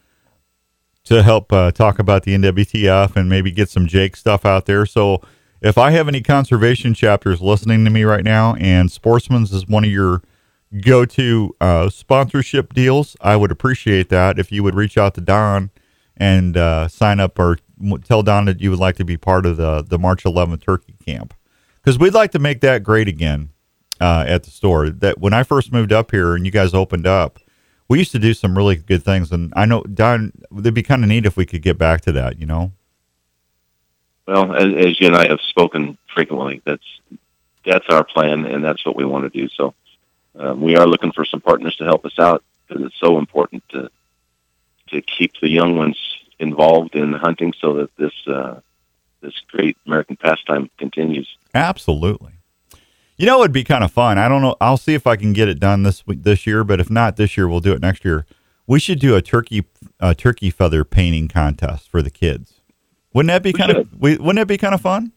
to help uh, talk about the NWTF and maybe get some Jake stuff out there. So if I have any conservation chapters listening to me right now, and Sportsman's is one of your go-to uh, sponsorship deals, I would appreciate that if you would reach out to Don and uh, sign up or tell Don that you would like to be part of the the March 11th Turkey Camp because we'd like to make that great again uh, at the store. That when I first moved up here and you guys opened up, we used to do some really good things, and I know Don, it'd be kind of neat if we could get back to that. You know, Well, as, as you and I have spoken frequently, that's that's our plan, and that's what we want to do. So um, we are looking for some partners to help us out because it's so important to to keep the young ones involved in hunting, so that this uh, this great American pastime continues. absolutely. You know, it'd be kind of fun. I don't know. I'll see if I can get it done this week, this year. But if not this year, we'll do it next year. We should do a turkey a turkey feather painting contest for the kids. Wouldn't that be kind of? Wouldn't that be kind of fun?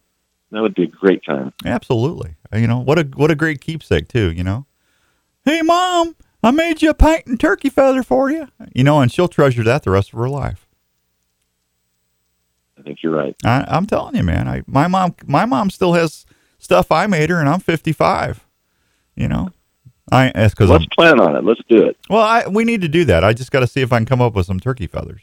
That would be a great time. Absolutely. Uh, you know what a what a great keepsake too. You know, hey mom, I made you a painting turkey feather for you. You know, and she'll treasure that the rest of her life. I think you're right. I, I'm telling you, man. I my mom my mom still has stuff I made her, and I'm 55. You know, I that's because I'm Let's plan on it. Let's do it. well. I we need to do that. I just got to see if I can come up with some turkey feathers.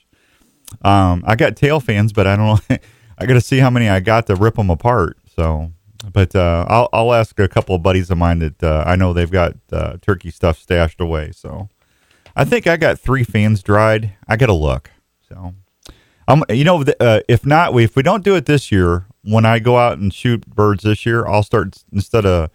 Um, I got tail fans, but I don't know. I got to see how many I got to rip them apart. So, but uh, I'll I'll ask a couple of buddies of mine that uh, I know they've got uh, turkey stuff stashed away. So, I think I got three fans dried. I got to look. So, um, you know, uh, if not, we if we don't do it this year, when I go out and shoot birds this year, I'll start instead of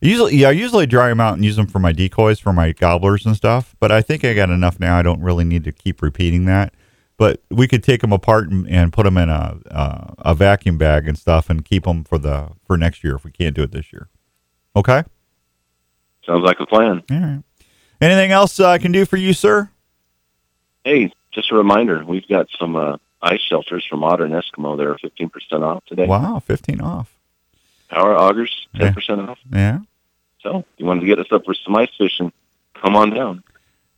usually. Yeah, I usually dry them out and use them for my decoys for my gobblers and stuff. But I think I got enough now. I don't really need to keep repeating that. But we could take them apart and, and put them in a uh, a vacuum bag and stuff and keep them for the for next year if we can't do it this year. Okay. Sounds like a plan. All right. Anything else uh, I can do for you, sir? Hey, just a reminder, we've got some uh, ice shelters from Modern Eskimo that are 15% off today. Wow, fifteen off. Power augers, Yeah. 10% off. Yeah. So you wanted to get us up for some ice fishing, come on down.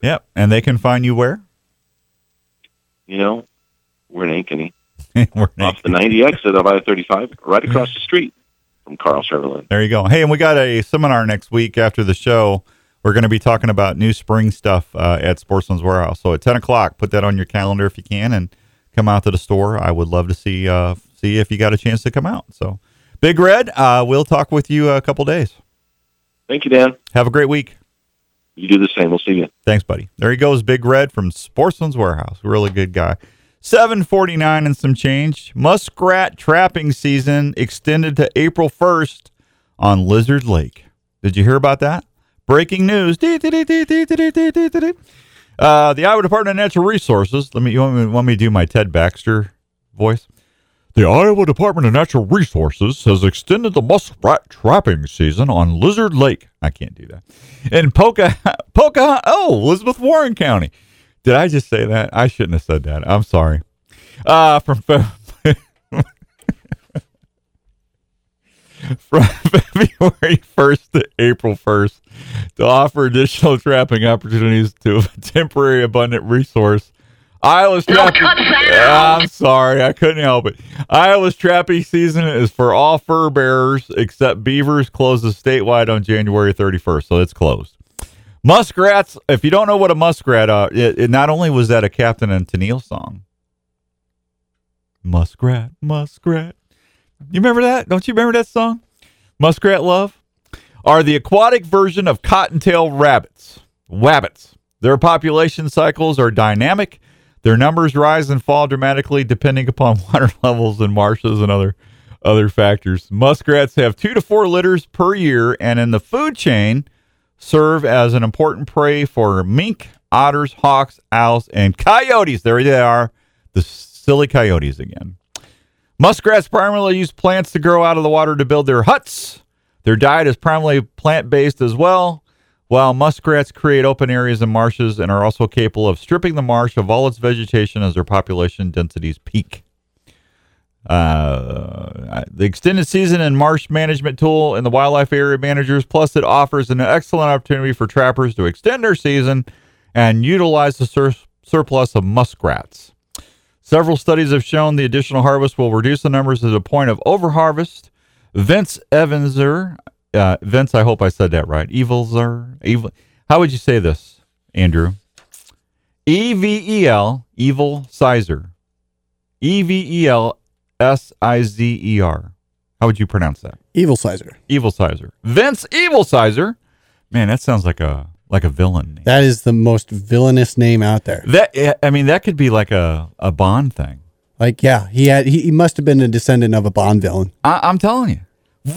Yep. And they can find you where? You know, we're in Ankeny, We're off the 90 exit of I-35, right across the street. from Carl Sutherland. There you go. Hey, and we got a seminar next week after the show. We're going to be talking about new spring stuff uh, at Sportsman's Warehouse. So at ten o'clock, put that on your calendar if you can, and come out to the store. I would love to see uh, see if you got a chance to come out. So, Big Red, uh, we'll talk with you a couple days. Thank you, Dan. Have a great week. You do the same. We'll see you. Thanks, buddy. There he goes, Big Red from Sportsman's Warehouse. Really good guy. 749 and some change. Muskrat trapping season extended to April 1st on Lizard Lake. Did you hear about that? Breaking news. Uh, the Iowa Department of Natural Resources. Let me you want me, want me to do my Ted Baxter voice? The Iowa Department of Natural Resources has extended the muskrat trapping season on Lizard Lake. I can't do that. In Poca, Poca, oh, Elizabeth Warren County. Did I just say that? I shouldn't have said that. I'm sorry. Uh, from from February 1st to April 1st to offer additional trapping opportunities to a temporary abundant resource. Iowa's trapping. I'm sorry, I couldn't help it. Iowa's trapping season is for all fur bearers except beavers. Closes statewide on January 31st, so it's closed. Muskrats. If you don't know what a muskrat, uh, it, it not only was that a Captain and Tennille song. Muskrat, muskrat. You remember that? Don't you remember that song? Muskrat Love are the aquatic version of cottontail rabbits. Wabbits. Their population cycles are dynamic. Their numbers rise and fall dramatically depending upon water levels in marshes and other other factors. Muskrats have 2 to 4 litters per year and in the food chain serve as an important prey for mink, otters, hawks, owls, and coyotes. There they are, the silly coyotes again. Muskrats primarily use plants to grow out of the water to build their huts. Their diet is primarily plant based as well, while muskrats create open areas and marshes and are also capable of stripping the marsh of all its vegetation as their population densities peak. Uh, the extended season and marsh management tool in the wildlife area managers, plus it offers an excellent opportunity for trappers to extend their season and utilize the sur- surplus of muskrats. Several studies have shown the additional harvest will reduce the numbers to the point of overharvest. Vince Evanser, uh, Vince, I hope I said that right. Evilzer, evil. How would you say this, Andrew? E V E L, evil sizer. E V E L S I Z E R. How would you pronounce that? Evil Sizer. Evil sizer. Vince Evil sizer. Man, that sounds like a like a villain. name. That is the most villainous name out there. That I mean, that could be like a a Bond thing. Like, yeah, he had he, he must have been a descendant of a Bond villain. I, I'm telling you.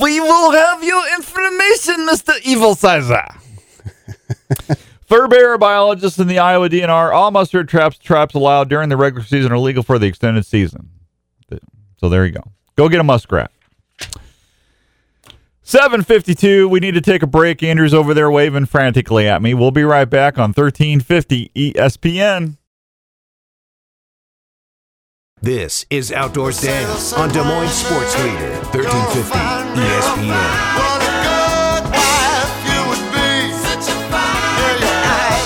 We will have your information, Mr. Evil Sizer. Fur bearer biologists in the Iowa DNR, all mustard traps traps allowed during the regular season are legal for the extended season. So there you go. Go get a muskrat. 752. We need to take a break. Andrew's over there waving frantically at me. We'll be right back on 1350 ESPN. This is Outdoors Dan on Des Moines Sports Leader, 1350 ESPN.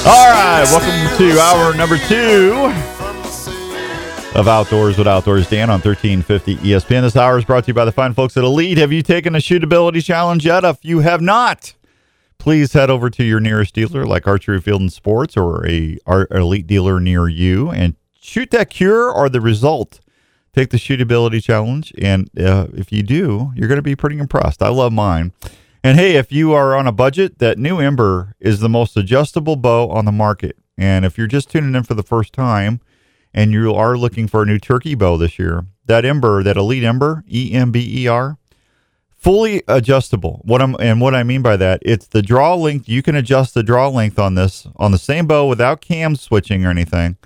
All right, welcome to hour number two of Outdoors with Outdoors Dan on 1350 ESPN. This hour is brought to you by the fine folks at Elite. Have you taken a shootability challenge yet? If you have not, please head over to your nearest dealer like Archery Field and Sports or a Elite dealer near you and shoot that Kure or the result. Take the shootability challenge, and uh, if you do, you're going to be pretty impressed. I love mine. And hey, if you are on a budget, that new Ember is the most adjustable bow on the market. And if you're just tuning in for the first time and you are looking for a new turkey bow this year, that Ember, that Elite Ember, E M B E R, fully adjustable. What I'm and what I mean by that, it's the draw length. You can adjust the draw length on this on the same bow without cam switching or anything.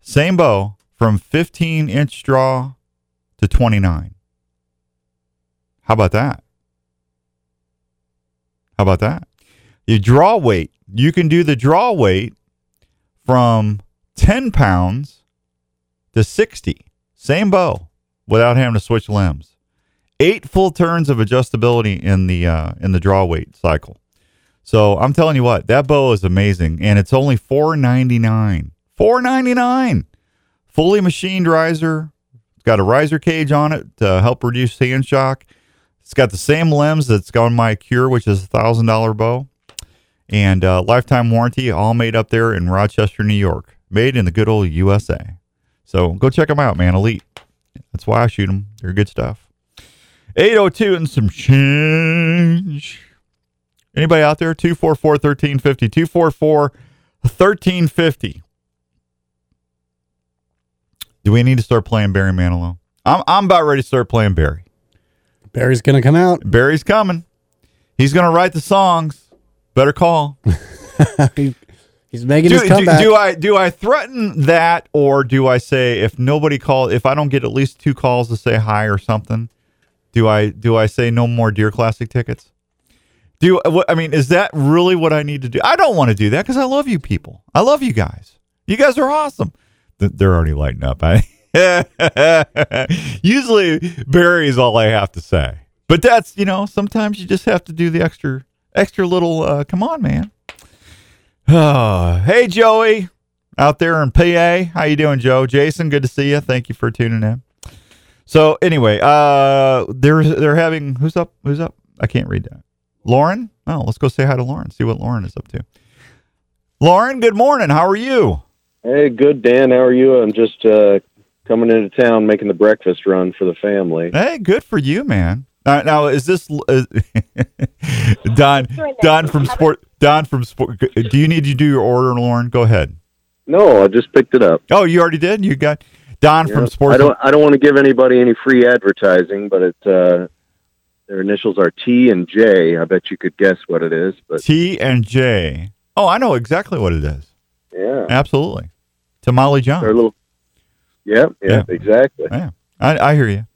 Same bow from 15 inch draw to 29. How about that? How about that? You draw weight. You can do the draw weight from 10 pounds to 60. Same bow without having to switch limbs. Eight full turns of adjustability in the uh, in the draw weight cycle. So I'm telling you what, that bow is amazing, and it's only four ninety nine. Four ninety nine. Fully machined riser. It's got a riser cage on it to help reduce hand shock. It's got the same limbs that's on my Kure, which is a thousand dollar bow, and uh, lifetime warranty, all made up there in Rochester, New York, made in the good old USA. So go check them out, man. Elite. That's why I shoot them. They're good stuff. 802 and some change. Anybody out there? 244 1350. 244 1350. Do we need to start playing Barry Manilow? I'm, I'm about ready to start playing Barry. Barry's gonna come out. Barry's coming. He's going to write the songs. Better call. He- He's making do, his comeback. do I do I threaten that or do I say if nobody calls if I don't get at least two calls to say hi or something, do I do I say no more Deer Classic tickets? Do what I mean is that really what I need to do? I don't want to do that because I love you people. I love you guys. You guys are awesome. They're already lighting up. I usually Barry is all I have to say, but that's you know sometimes you just have to do the extra extra little. Uh, come on, man. Oh, hey Joey, out there in PA. How you doing, Joe? Jason, good to see you. Thank you for tuning in. So anyway, uh, they're they're having who's up? Who's up? I can't read that. Lauren. Oh, let's go say hi to Lauren. See what Lauren is up to. Lauren, good morning. How are you? Hey, good, Dan. How are you? I'm just uh, coming into town making the breakfast run for the family. Hey, good for you, man. Uh, now, is this is, Don? Don from Sport. Don from Sport. Do you need to do your order, Lauren? Go ahead. No, I just picked it up. Oh, you already did. You got Don from Sports. I don't. I don't want to give anybody any free advertising, but it. Uh, their initials are T and J. I bet you could guess what it is, but T and J. Oh, I know exactly what it is. yeah, Absolutely. Tamale John. they're a little. Yeah, yeah, Yeah. exactly. Yeah, I, I hear you.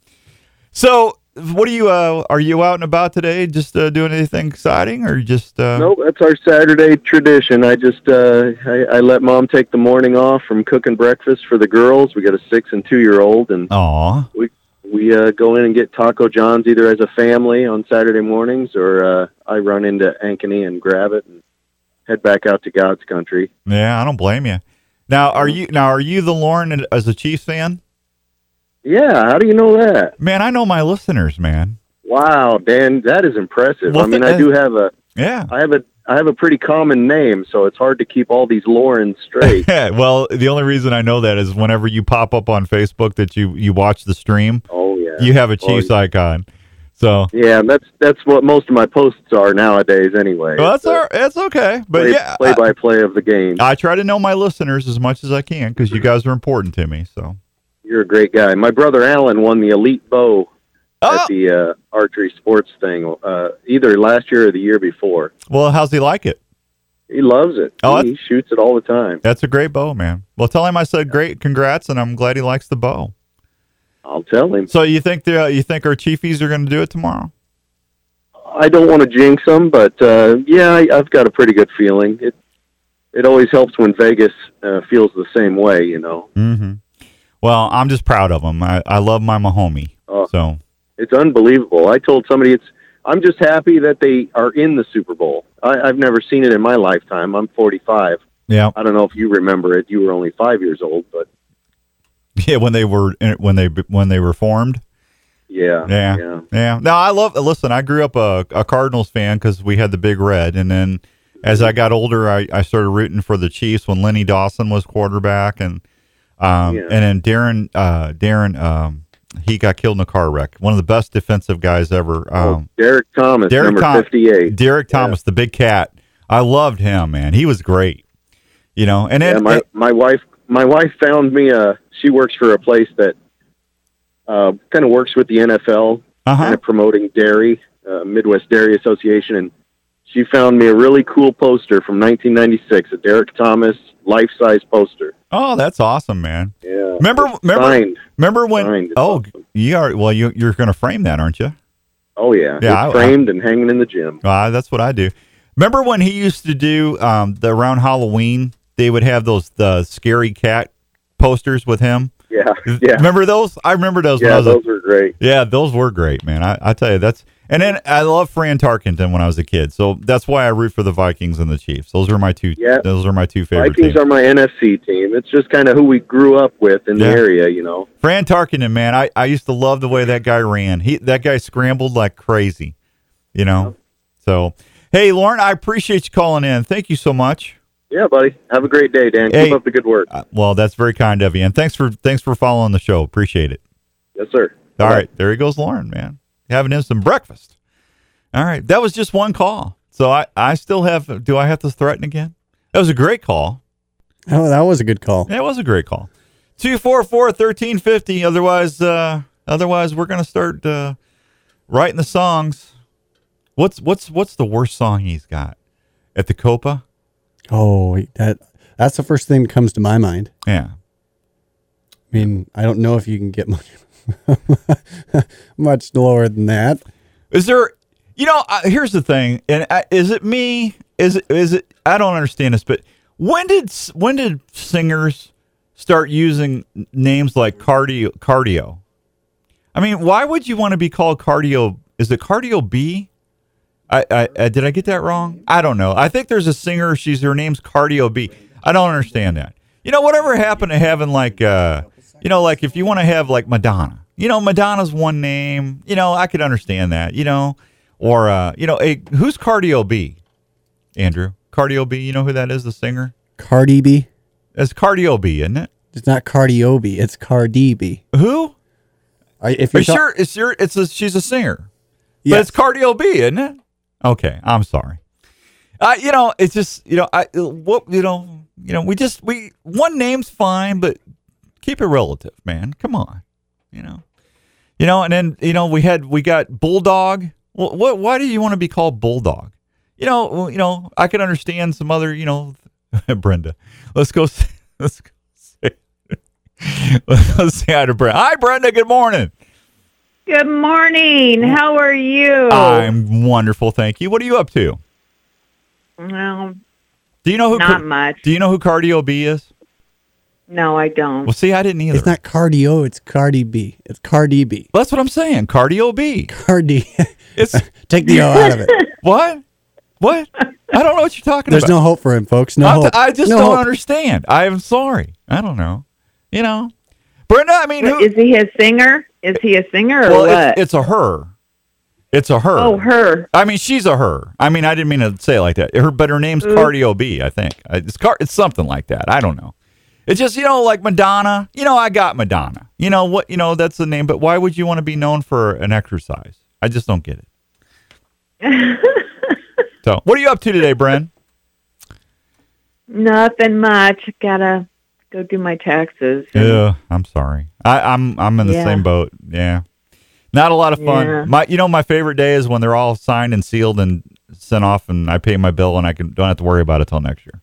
So, what are you? Uh, are you out and about today? Just uh, doing anything exciting, or just? Uh, Nope, that's our Saturday tradition. I just uh, I, I let mom take the morning off from cooking breakfast for the girls. We got a six and two year old, and Aw. we uh, go in and get Taco John's either as a family on Saturday mornings, or uh, I run into Ankeny and grab it and head back out to God's country. Yeah, I don't blame you. Now, are you now? Are you the Lauren as a Chiefs fan? Yeah, how do you know that? Man, I know my listeners, man. Wow, Dan, that is impressive. Well, I mean, I do have a Yeah. I have a I have a pretty common name, so it's hard to keep all these Laurens straight. well, the only reason I know that is whenever you pop up on Facebook that you you watch the stream, oh yeah, you have a Oh, Chiefs icon. So, yeah, that's that's what most of my posts are nowadays, anyway. well, that's uh, all, that's okay. But play, yeah, play I- by play of the game. I try to know my listeners as much as I can because you guys are important to me. So, You're a great guy. My brother Alan won the elite bow oh, at the uh, archery sports thing, uh, either last year or the year before. well, how's he like it? He loves it. Oh, he, shoots it all the time. That's a great bow, man. Well, tell him I said great, congrats, and I'm glad he likes the bow. I'll tell him. So, you think the you think our Chiefies are going to do it tomorrow? I don't want to jinx them, but uh, yeah, I, I've got a pretty good feeling. It it always helps when Vegas uh, feels the same way, you know. Mm-hmm. Well, I'm just proud of him. I, I love my Mahomie. Oh. So, It's unbelievable. I told somebody it's. I'm just happy that they are in the Super Bowl. I, I've never seen it in my lifetime. I'm 45. yeah, I don't know if you remember it. You were only five years old, but yeah. When they were when they when they were formed. yeah, Yeah. yeah. Yeah. No, I love. Listen, I grew up a, a Cardinals fan because we had the big red, and then as I got older, I, I started rooting for the Chiefs when Lenny Dawson was quarterback, and um, Yeah. and then Darren uh, Darren um, he got killed in a car wreck. One of the best defensive guys ever. Oh, Um, Derrick Thomas, Derrick number Thom- 58. Derrick Thomas, the big cat. I loved him, man. He was great. You know, and Yeah, then my my wife my wife found me a. She works for a place that uh, kind of works with the NFL, uh kind of promoting dairy, uh, Midwest Dairy Association, and she found me a really cool poster from 1996, a Derrick Thomas life size poster. Oh, that's awesome, man. Yeah, Remember, remember, signed. remember when? Signed. Oh, awesome. you are. Well, you you're going to frame that, aren't you? Oh yeah, Yeah, I- framed and hanging in the gym. Uh, that's what I do. Remember when he used to do um, the around Halloween? They would have those the scary cat posters with him. Yeah, yeah, Remember those? I remember those. I yeah. was a- Those are great. yeah, those were great, man. I, I tell you, that's And then I love Fran Tarkenton when I was a kid, so that's why I root for the Vikings and the Chiefs. Those are my two. Yeah. Those are my two favorite Vikings teams. are my NFC team. It's just kind of who we grew up with in Yeah. the area, you know. Fran Tarkenton, man, I, I used to love the way that guy ran. He that guy scrambled like crazy, you know. So, hey, Lauren, I appreciate you calling in. Thank you so much. Yeah, buddy. Have a great day, Dan. Hey. Keep up the good work. Uh, well, that's very kind of you, and thanks for thanks for following the show. Appreciate it. Yes, sir. All Bye. right, there he goes, Lauren, man. Having him some breakfast. All right, that was just one call. So I, I still have, do I have to threaten again? That was a great call. Oh, that was a good call. That was a great call. 244 1350. Otherwise, uh, otherwise we're going to start uh, writing the songs. What's what's what's the worst song he's got at the Copa? Oh, that that's the first thing that comes to my mind. Yeah, I mean, I don't know if you can get much much lower than that. Is there, you know, uh, here's the thing, and uh, is it me? Is it is it? I don't understand this, but when did when did singers start using names like cardio cardio? I mean, why would you want to be called cardio? Is it cardio B? I, I, I did I get that wrong? I don't know. I think there's a singer. She's her name's Cardio B. I don't understand that. You know, whatever happened to having like, uh, you know, like if you want to have like Madonna, you know, Madonna's one name. You know, I could understand that. You know, or uh, you know, a, who's Cardio B? Andrew, Cardio B. You know who that is? The singer. Cardi B. It's Cardio B, isn't it? It's not Cardio B. It's Cardi B. Who? I, if you're you ta- sure? It's your. It's a. She's a singer. But it's Cardio B, isn't it? Okay, I'm sorry. Uh, you know, it's just you know, I what you know, you know, we just we one name's fine, but keep it relative, man. Come on, you know, you know, and then you know we had we got Bulldog. What? what why do you want to be called Bulldog? You know, you know, I could understand some other, you know, Brenda. Let's go. Let's go. Say, let's say hi to Brenda. Hi, Brenda. Good morning. Good morning. Mm. How are you? I'm wonderful, thank you. What are you up to? well, Do you know who? not much. Do you know who Cardio B is? No, I don't. Well, see, I didn't either. it's not cardio. It's Cardi B. It's Cardi B. That's what I'm saying. Cardio B. Cardi. It's Take the O out of it. what? What? I don't know what you're talking There's about. There's no hope for him, folks. No I'm hope. t- I just No don't hope. understand. I'm sorry. I don't know. You know, Brenda. I mean, who? Is he a singer? Is he a singer or well, what? it's, it's a her. It's a her. oh, her. I mean, she's a her. I mean, I didn't mean to say it like that. Her, but her name's Cardio B. I think Uh, it's car. It's something like that. I don't know. It's just you know, like Madonna. You know, I got Madonna. You know what? You know that's the name. But why would you want to be known for an exercise? I just don't get it. so, what are you up to today, Bren? Nothing much. Gotta go do my taxes. Yeah, I'm sorry. I, I'm I'm in the Yeah. same boat. Yeah, not a lot of fun. Yeah. My, you know, my favorite day is when they're all signed and sealed and sent off, and I pay my bill, and I can don't have to worry about it till next year.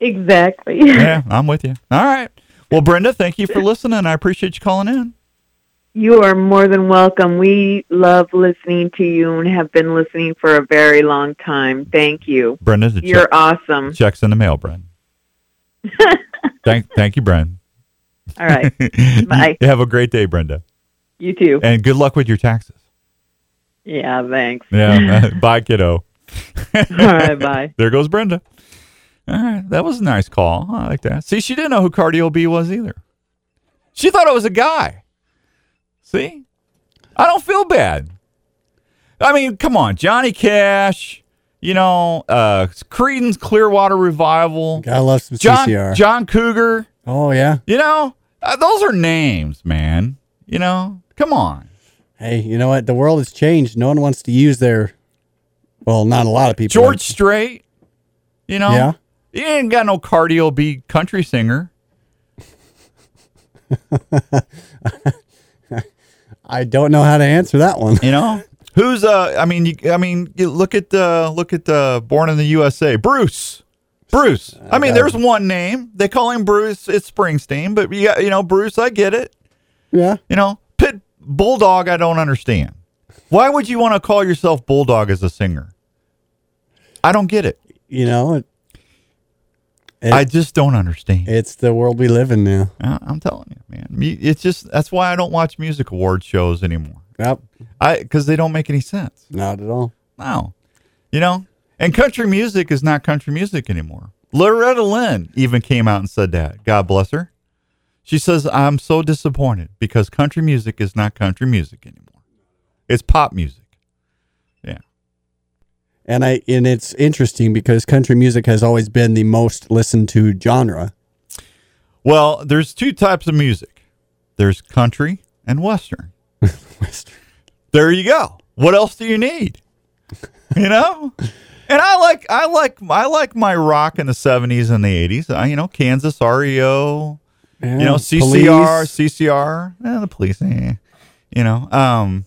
Exactly. yeah, I'm with you. All right. Well, Brenda, thank you for listening. I appreciate you calling in. You are more than welcome. We love listening to you and have been listening for a very long time. Thank you. Brenda, You're check, awesome. checks in the mail, Brenda. thank, thank you, Brenda. All right. Bye. You have a great day, Brenda, You too. and good luck with your taxes. Yeah, thanks. Yeah, bye, kiddo. All right, bye. There goes Brenda. All right, that was a nice call. I like that. See, she didn't know who Cardio B was either. She thought it was a guy. See, I don't feel bad. I mean, come on, Johnny Cash. You know, uh, Creedence Clearwater Revival. Gotta love some John CCR. John Cougar. oh yeah. You know, uh, those are names, man. You know, come on. Hey, you know what? The world has changed. No one wants to use their. Well, not a lot of people. George Strait. You know, Yeah. He ain't got no Cardio B country singer. I don't know how to answer that one. You know, who's uh? I mean, you, I mean, you look at uh, look at uh, Born in the USA, Bruce. Bruce. I mean, got there's one name. They call him Bruce. It's Springsteen, but yeah, you know, Bruce. I get it. Yeah. You know, Pit Bulldog. I don't understand. Why would you want to call yourself Bulldog as a singer? I don't get it. You know, it, it- I just don't understand. it's the world we live in now. I- I'm telling you, man. It's just that's why I don't watch music award shows anymore. Yep. I because they don't make any sense. Not at all. No, you know, and country music is not country music anymore. Loretta Lynn even came out and said that. God bless her. She says, "I'm so disappointed because country music is not country music anymore. It's pop music." And I and it's interesting because country music has always been the most listened to genre. Well, there's two types of music. There's country and western. There you go. What else do you need? You know? And I like I like I like my rock in the 70s and the 80s. I, you know, Kansas REO, Yeah, you know, CCR, Police, CCR, eh, the police, eh, you know, um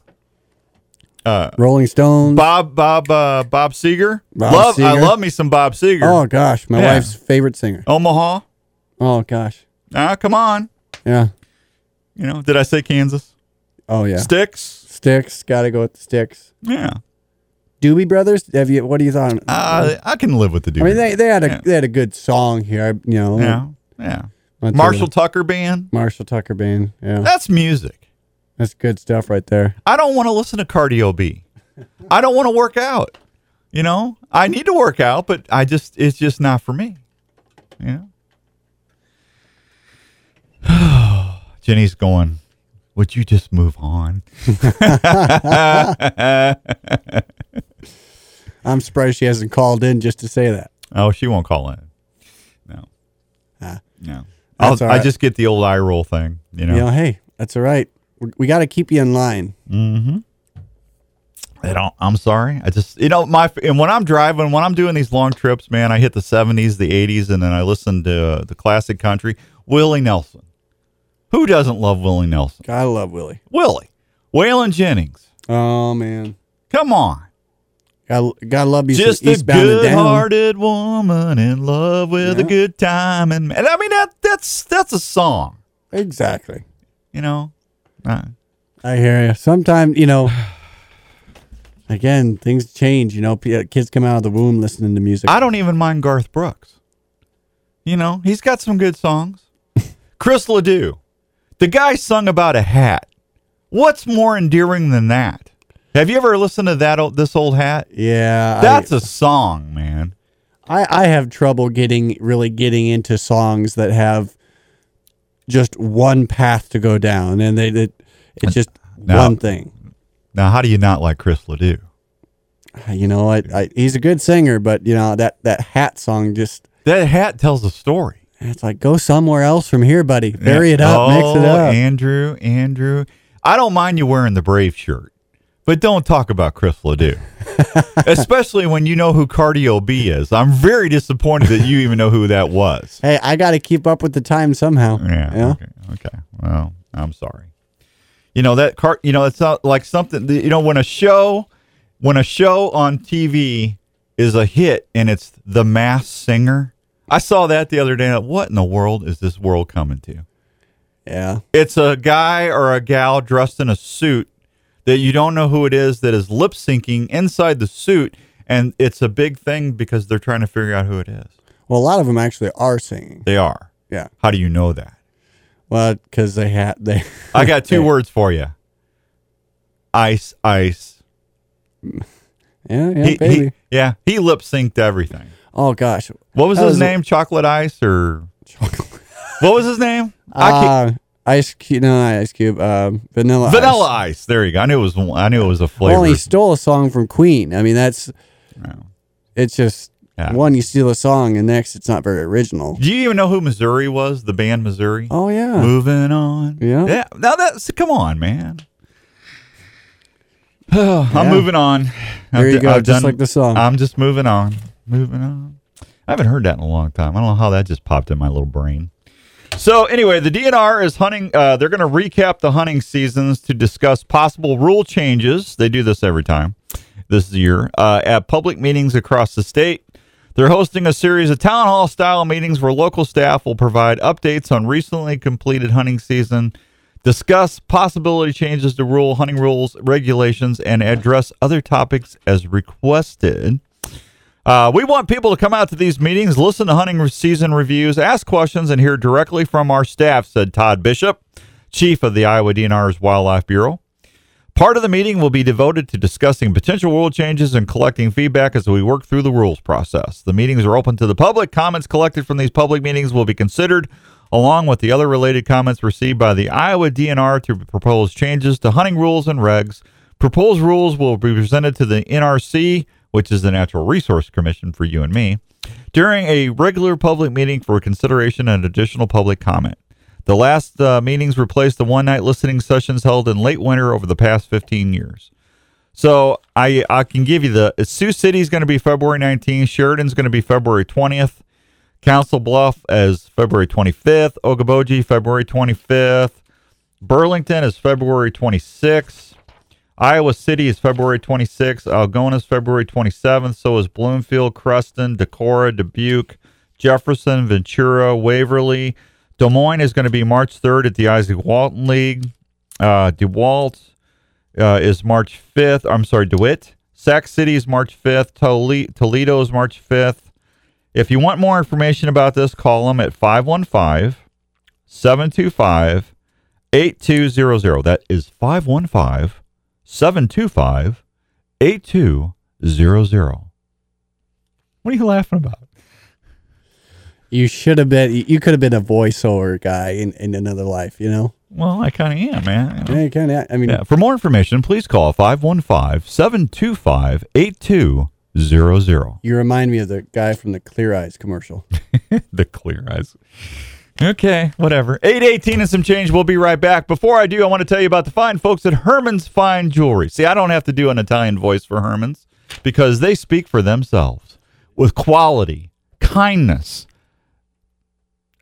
Rolling Stones. Bob Bob uh, Bob Seger. Bob love I love me some Bob Seger. Oh gosh, my Yeah. wife's favorite singer. Omaha. Oh gosh. Ah, come on. Yeah. You know, did I say Kansas? Oh yeah. Styx? Styx. Got to go with the Styx. Yeah. Doobie Brothers. Have you? What do you thought? Uh, I can live with the Doobie. I mean, they, they had a Yeah. they had a good song here. You know. yeah. Yeah. Marshall Tucker band. Marshall Tucker band. Yeah. That's music. That's good stuff right there. I don't want to listen to cardio B. I don't want to work out. You know, I need to work out, but I just it's just not for me. You know. Jenny's going. Would you just move on? I'm surprised she hasn't called in just to say that. Oh, she won't call in. No. Ah. No. I'll, That's I just get the old eye roll thing. You know. You know, hey, that's all right. We, got to keep you in line. I don't. I'm sorry. I just, you know, my and when I'm driving, when I'm doing these long trips, man, I hit the 70s, the 80s, and then I listen to uh, the classic country. Willie Nelson. Who doesn't love Willie Nelson? I love Willie. Willie. Waylon Jennings. Oh man, Come on. gotta, gotta love you. Just a Eastbound and Down. good-hearted woman in love with a good time, and, and I mean that that's that's a song. Exactly. You know. Uh, I hear you. Sometimes you know. Again, things change. You know, kids come out of the womb listening to music. I don't even mind Garth Brooks. You know, he's got some good songs. Chris Ledoux, the guy sung about a hat. What's more endearing than that? Have you ever listened to that this old hat? yeah, That's a song, man. I, I have trouble getting really getting into songs that have just one path to go down, and they it, it's just No. one thing. Now, how do you not like Chris Ledoux? Uh, you know, I, I, he's a good singer, but you know that that hat song just That hat tells a story. it's like go somewhere else from here, buddy. Vary it up, mix it Oh, up. Andrew, Andrew. I don't mind you wearing the Brave shirt, but don't talk about Chris Ledoux. Especially when you know who Cardio B is. I'm very disappointed that you even know who that was. hey, I got to keep up with the time somehow. Yeah. Know? Okay. Okay. Well, I'm sorry. You know that car. You know it's not like something. You know when a show, when a show on TV is a hit and it's the Masked Singer. I saw that the other day. What in the world is this world coming to? yeah. It's a guy or a gal dressed in a suit that you don't know who it is that is lip syncing inside the suit, and it's a big thing because they're trying to figure out who it is. Well, a lot of them actually are singing. They are. Yeah. How do you know that? Well, because they had they. I got two Yeah. words for you. Ice, ice. Yeah, yeah, He- he- baby. yeah, he lip synced everything. oh gosh, What was That his was a- name? Chocolate Ice or Chocolate. what was his name? Uh, ice cube, no, ice cube, um, vanilla. Vanilla Ice. Ice. There you go. I knew it was. I knew it was a flavor. Well, he stole a song from Queen. I mean, that's it's just Yeah. one you steal a song, and next it's not very original. Do you even know who Missouri was? The band Missouri. Oh yeah, Moving on. Yeah. Yeah. Now that's come on, man. I'm Yeah. moving on. There I've you d- go, I've just like the song. I'm just moving on. Moving on. I haven't heard that in a long time. I don't know how that just popped in my little brain. So anyway, the DNR is hunting. Uh, they're going to recap the hunting seasons to discuss possible rule changes. They do this every time this year uh, at public meetings across the state. They're hosting a series of town hall style meetings where local staff will provide updates on recently completed hunting season, discuss possibility changes to rule hunting rules, regulations, and address other topics as requested. Uh, we want people to come out to these meetings, listen to hunting season reviews, ask questions, and hear directly from our staff, said Todd Bishop, chief of the Iowa DNR's Wildlife Bureau. Part of the meeting will be devoted to discussing potential rule changes and collecting feedback as we work through the rules process. The meetings are open to the public. Comments collected from these public meetings will be considered along with the other related comments received by the Iowa DNR to propose changes to hunting rules and regs. Proposed rules will be presented to the NRC, which is the Natural Resource Commission for you and me, during a regular public meeting for consideration and additional public comment. The last uh, meetings replaced the one night listening sessions held in late winter over the past 15 years. So I I can give you the Sioux City is going to be February 19th, Sheridan's going to be February 20th, Council Bluff as February 25th, Okoboji February 25th, Burlington is February 26th, Iowa City is February 26th, Algona is February 27th, so is Bloomfield, Creston, Decorah, Dubuque, Jefferson, Ventura, Waverly. Des Moines is going to be March 3rd at the Izaak Walton League. Uh, DeWalt uh, is March 5th. I'm sorry, DeWitt. Sac City is March 5th. Tole- Toledo is March 5th. If you want more information about this, call them at 515 725 8200. That is 515 725 8200. What are you laughing about? You should have been. You could have been a voiceover guy in, in another life. You know. Well, I kind of am, man. Yeah, kind of. I mean, Yeah, for more information, please call 515 725 8200. you remind me of the guy from the Clear Eyes commercial. The clear eyes. Okay, whatever. 818 and some change. We'll be right back. Before I do, I want to tell you about the fine folks at Herman's Fine Jewelry. See, I don't have to do an Italian voice for Herman's because they speak for themselves with quality, kindness,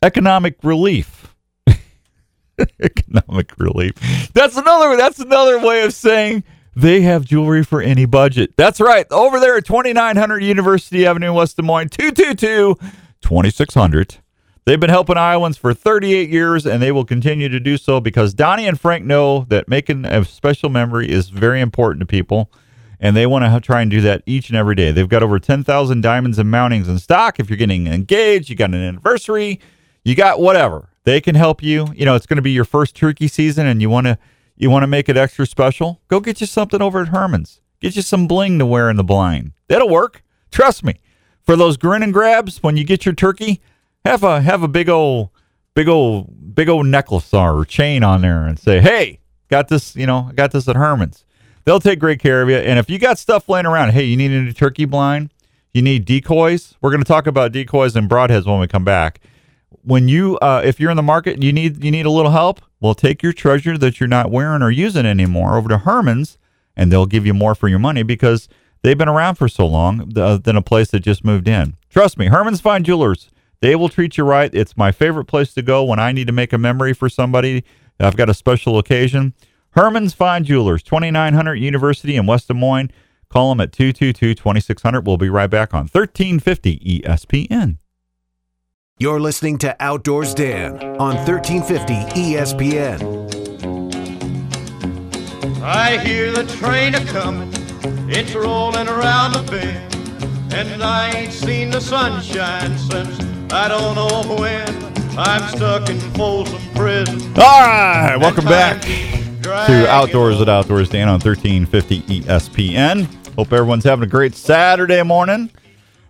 economic relief. economic relief. That's another that's another way of saying they have jewelry for any budget. That's right. Over there at 2900 University Avenue, West Des Moines, 222 2600. They've been helping Iowans for 38 years, and they will continue to do so because Donnie and Frank know that making a special memory is very important to people, and they want to try and do that each and every day. They've got over 10,000 diamonds and mountings in stock. If you're getting engaged, you got an anniversary, you got whatever, they can help you. You know, it's going to be your first turkey season, and you want to you want to make it extra special. Go get you something over at Herman's. Get you some bling to wear in the blind. That'll work. Trust me. For those grin and grabs when you get your turkey, have a have a big old big old big old necklace or chain on there and say, "Hey, got this, you know, I got this at Herman's." They'll take great care of you. And if you got stuff laying around, hey, you need a new turkey blind, you need decoys. We're going to talk about decoys and broadheads when we come back. When you uh, if you're in the market and you need you need a little help, well, take your treasure that you're not wearing or using anymore over to Herman's, and they'll give you more for your money because they've been around for so long uh, than a place that just moved in. Trust me, Herman's Fine Jewelers. They will treat you right. It's my favorite place to go when I need to make a memory for somebody. I've got a special occasion. Herman's Fine Jewelers, 2900 University in West Des Moines. Call them at 222 2600. We'll be right back on 1350 ESPN. You're listening to Outdoors Dan on E 1350 ESPN. I hear the train a comin', it's rolling around the bend, and I ain't seen the sunshine since I don't know when. I'm stuck in Folsom Prison. All right, welcome back to Outdoors at Outdoors Dan on 1350 ESPN. Hope everyone's having a great Saturday morning.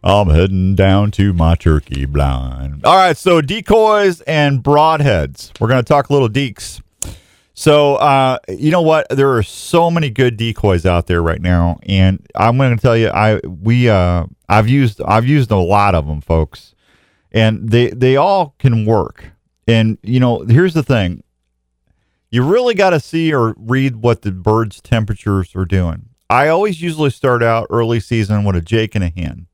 I'm heading down to my turkey blind. All right, so decoys and broadheads. We're going to talk a little deeks. So, uh, you know what? There are so many good decoys out there right now, and I'm going to tell you, I we uh, I've used I've used a lot of them, folks, and they they all can work. And you know, here's the thing: you really got to see or read what the birds' temperatures are doing. I always usually start out early season with a Jake and a hen,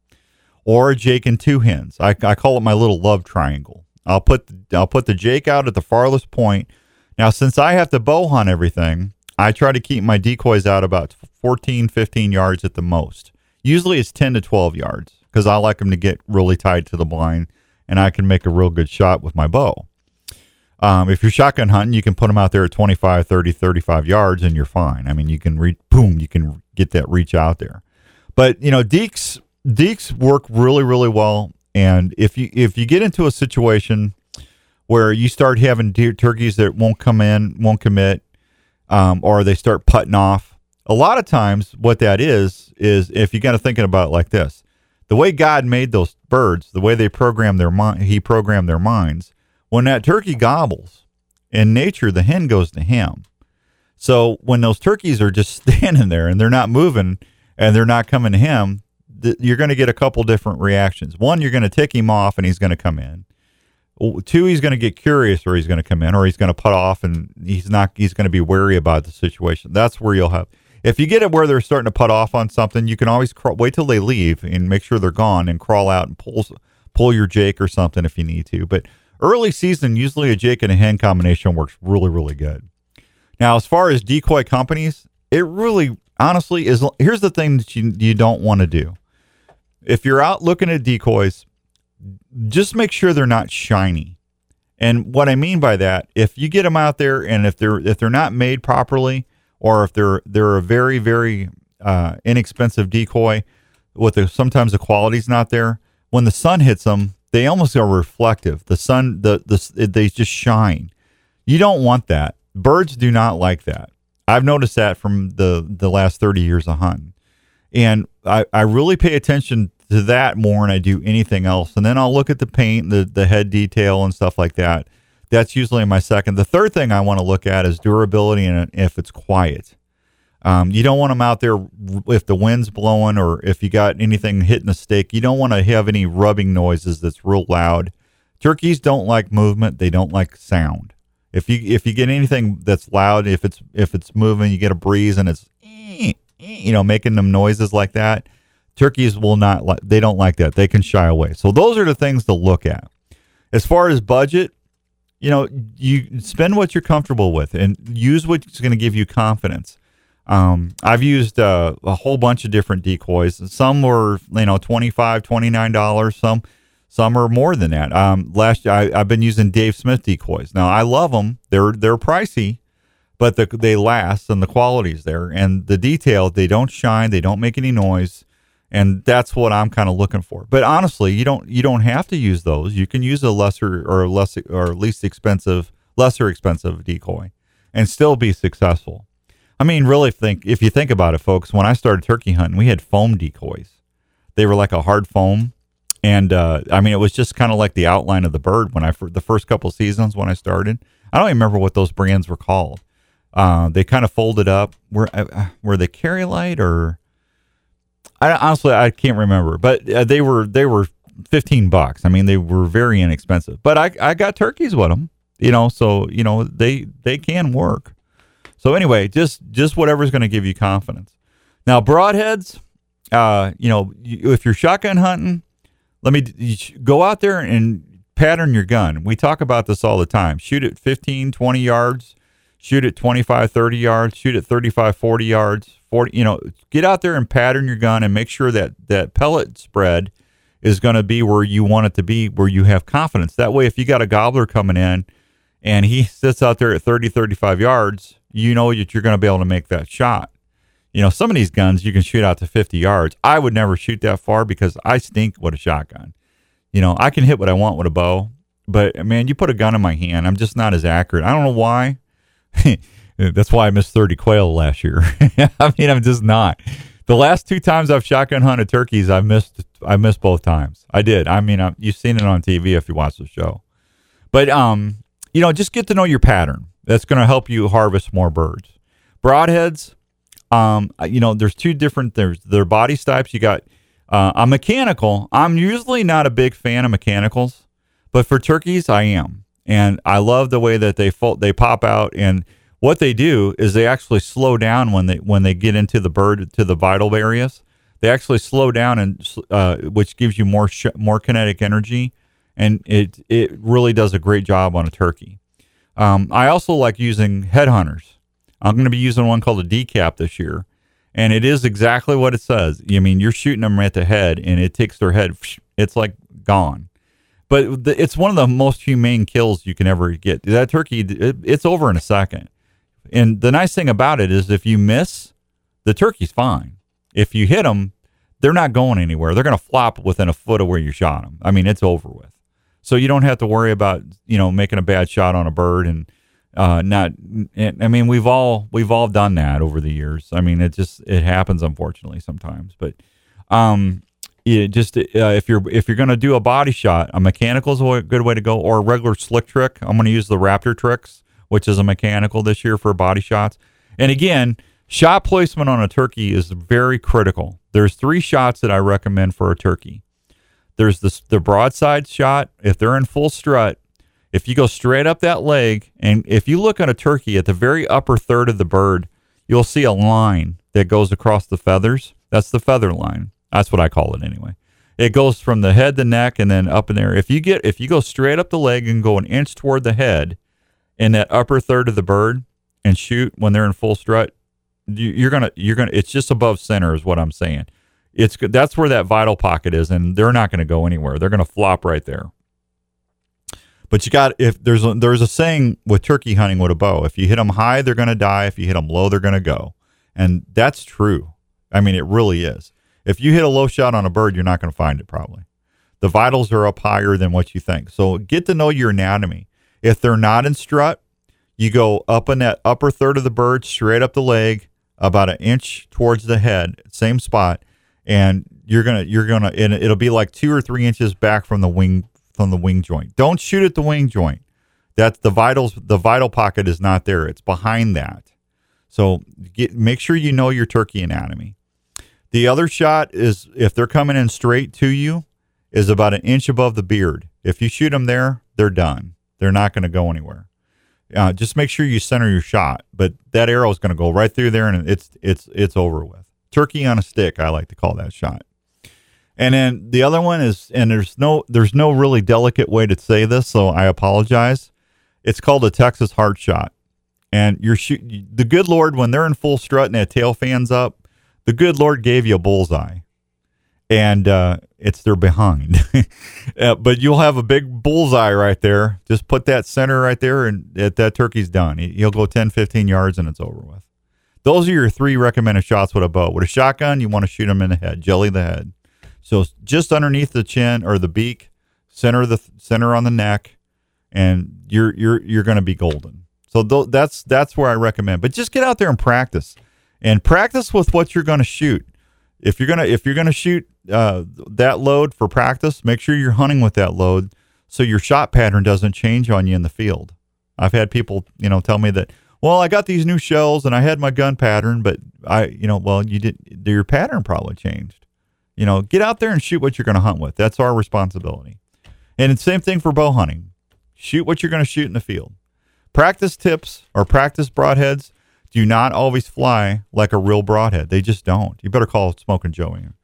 or a Jake and two hens. I, I call it my little love triangle. I'll put the, I'll put the Jake out at the farthest point. Now, since I have to bow hunt everything, I try to keep my decoys out about 14, 15 yards at the most. Usually it's 10 to 12 yards because I like them to get really tight to the blind and I can make a real good shot with my bow. Um, if you're shotgun hunting, you can put them out there at 25, 30, 35 yards and you're fine. I mean, you can reach, boom, you can get that reach out there. But, you know, deeks, deeks work really, really well. And if you, if you get into a situation where you start having deer turkeys that won't come in, won't commit, um, or they start putting off. A lot of times, what that is is if you got to thinking about it like this: the way God made those birds, the way they program their mind, He programmed their minds. When that turkey gobbles, in nature, the hen goes to him. So when those turkeys are just standing there and they're not moving and they're not coming to him, you're going to get a couple different reactions. One, you're going to tick him off and he's going to come in. Two, he's going to get curious or he's going to come in or he's going to put off and he's not, he's going to be wary about the situation. That's where you'll have, if you get it where they're starting to put off on something, you can always crawl, wait till they leave and make sure they're gone and crawl out and pull, pull your Jake or something if you need to. But early season, usually a Jake and a hen combination works really, really good. Now, as far as decoy companies, it really, honestly, is. Here's the thing that you you don't want to do. If you're out looking at decoys, just make sure they're not shiny. And what I mean by that, if you get them out there and if they're if they're not made properly, or if they're they're a very very uh, inexpensive decoy, with the, sometimes the quality's not there. When the sun hits them, they almost are reflective. The sun, the the they just shine. You don't want that. Birds do not like that. I've noticed that from the the last 30 years of hunting. And I, I really pay attention to that more than I do anything else. And then I'll look at the paint, the the head detail and stuff like that. That's usually my second. The third thing I want to look at is durability and if it's quiet. Um, you don't want them out there if the wind's blowing or if you got anything hitting the stake. You don't want to have any rubbing noises that's real loud. Turkeys don't like movement. They don't like sound. If you if you get anything that's loud, if it's if it's moving, you get a breeze and it's eh, eh, you know making them noises like that. Turkeys will not like. They don't like that. They can shy away. So those are the things to look at. As far as budget, you know, you spend what you're comfortable with and use what's going to give you confidence. Um, I've used uh, a whole bunch of different decoys. Some were, you know, $25, $29. Some, some are more than that. Um, last year, I, I've been using Dave Smith decoys. Now I love them. They're, they're pricey, but the, they last and the quality's there and the detail, they don't shine. They don't make any noise. And that's what I'm kind of looking for. But honestly, you don't, you don't have to use those. You can use a lesser or less or least expensive, lesser expensive decoy and still be successful. I mean, really think if you think about it, folks. When I started turkey hunting, we had foam decoys. They were like a hard foam, and uh, I mean, it was just kind of like the outline of the bird when I the first couple seasons when I started. I don't even remember what those brands were called. Uh, they kind of folded up. Were uh, were they Carry-Lite or? I honestly I can't remember, but uh, they were they were fifteen bucks. I mean, they were very inexpensive. But I I got turkeys with them, you know, so you know they they can work. So anyway, just just whatever's going to give you confidence. Now broadheads, uh, you know, if you're shotgun hunting, let me go out there and pattern your gun. We talk about this all the time. Shoot at 15, 20 yards, shoot at 25, 30 yards, shoot at 35, 40 yards, 40, you know, get out there and pattern your gun and make sure that that pellet spread is going to be where you want it to be, where you have confidence. That way, if you got a gobbler coming in and he sits out there at 30, 35 yards, you know that you're going to be able to make that shot. You know, some of these guns you can shoot out to 50 yards. I would never shoot that far because I stink with a shotgun. You know, I can hit what I want with a bow, but man, you put a gun in my hand, I'm just not as accurate. I don't know why. That's why I missed 30 quail last year. I mean, I'm just not. The last two times I've shotgun hunted turkeys, I missed. I missed both times. I did. I mean, I, you've seen it on TV if you watch the show. But um, you know, just get to know your pattern. That's going to help you harvest more birds. Broadheads, um, you know, there's two different. There's their body types. You got uh, a mechanical. I'm usually not a big fan of mechanicals, but for turkeys, I am, and I love the way that they fold, they pop out, and what they do is they actually slow down when they when they get into the bird to the vital areas. They actually slow down, and uh, which gives you more sh- more kinetic energy, and it it really does a great job on a turkey. Um, I also like using headhunters. I'm going to be using one called a decap this year, and it is exactly what it says. I mean, you're shooting them at the head, and it takes their head. It's like gone. But it's one of the most humane kills you can ever get. That turkey, it, it's over in a second. And the nice thing about it is, if you miss, the turkey's fine. If you hit them, they're not going anywhere. They're going to flop within a foot of where you shot them. I mean, it's over with. So you don't have to worry about you know making a bad shot on a bird and Uh, not, I mean, we've all we've all done that over the years. I mean, it just it happens unfortunately sometimes. But um, yeah, just uh, if you're if you're gonna do a body shot, a mechanical is a good way to go, or a regular slick trick. I'm gonna use the Raptor tricks, which is a mechanical this year for body shots. And again, shot placement on a turkey is very critical. There's three shots that I recommend for a turkey. There's the the broadside shot. If they're in full strut, if you go straight up that leg, and if you look at a turkey at the very upper third of the bird, you'll see a line that goes across the feathers. That's the feather line. That's what I call it anyway. It goes from the head, the neck, and then up in there. If you get if you go straight up the leg and go an inch toward the head, in that upper third of the bird, and shoot when they're in full strut, you, you're gonna you're gonna. It's just above center is what I'm saying. It's good that's where that vital pocket is, and they're not going to go anywhere. They're going to flop right there. But you got if there's a, there's a saying with turkey hunting with a bow: if you hit them high, they're going to die. If you hit them low, they're going to go, and that's true. I mean, it really is. If you hit a low shot on a bird, you're not going to find it probably. The vitals are up higher than what you think. So get to know your anatomy. If they're not in strut, you go up in that upper third of the bird, straight up the leg, about an inch towards the head, same spot, and you're gonna you're gonna and it'll be like two or three inches back from the wing from the wing joint. Don't shoot at the wing joint. That's the vitals. The vital pocket is not there. It's behind that. So get make sure you know your turkey anatomy. The other shot is if they're coming in straight to you, is about an inch above the beard. If you shoot them there, they're done. They're not going to go anywhere. Uh, just make sure you center your shot, but that arrow is going to go right through there, and it's it's it's over with. Turkey on a stick, I like to call that shot. And then the other one is, and there's no there's no really delicate way to say this, so I apologize. It's called a Texas heart shot, and you're shoot the good Lord when they're in full strut and that tail fans up, the good Lord gave you a bullseye, and uh, it's their behind. uh, but you'll have a big bullseye right there. Just put that center right there, and that, that turkey's done. He'll go 10, 15 yards, and it's over with. Those are your three recommended shots with a bow. With a shotgun, you want to shoot them in the head, jelly the head. So just underneath the chin or the beak, center the center on the neck, and you're you're you're going to be golden. So th- that's that's where I recommend. But just get out there and practice, and practice with what you're going to shoot. If you're gonna if you're gonna shoot uh, that load for practice, make sure you're hunting with that load, so your shot pattern doesn't change on you in the field. I've had people you know tell me that well, I got these new shells and I had my gun pattern, but I, you know, well, you did, your pattern probably changed. You know, get out there and shoot what you're going to hunt with. That's our responsibility. And it's same thing for bow hunting. Shoot what you're going to shoot in the field. Practice tips or practice broadheads do not always fly like a real broadhead. They just don't. You better call Smoking Joe in.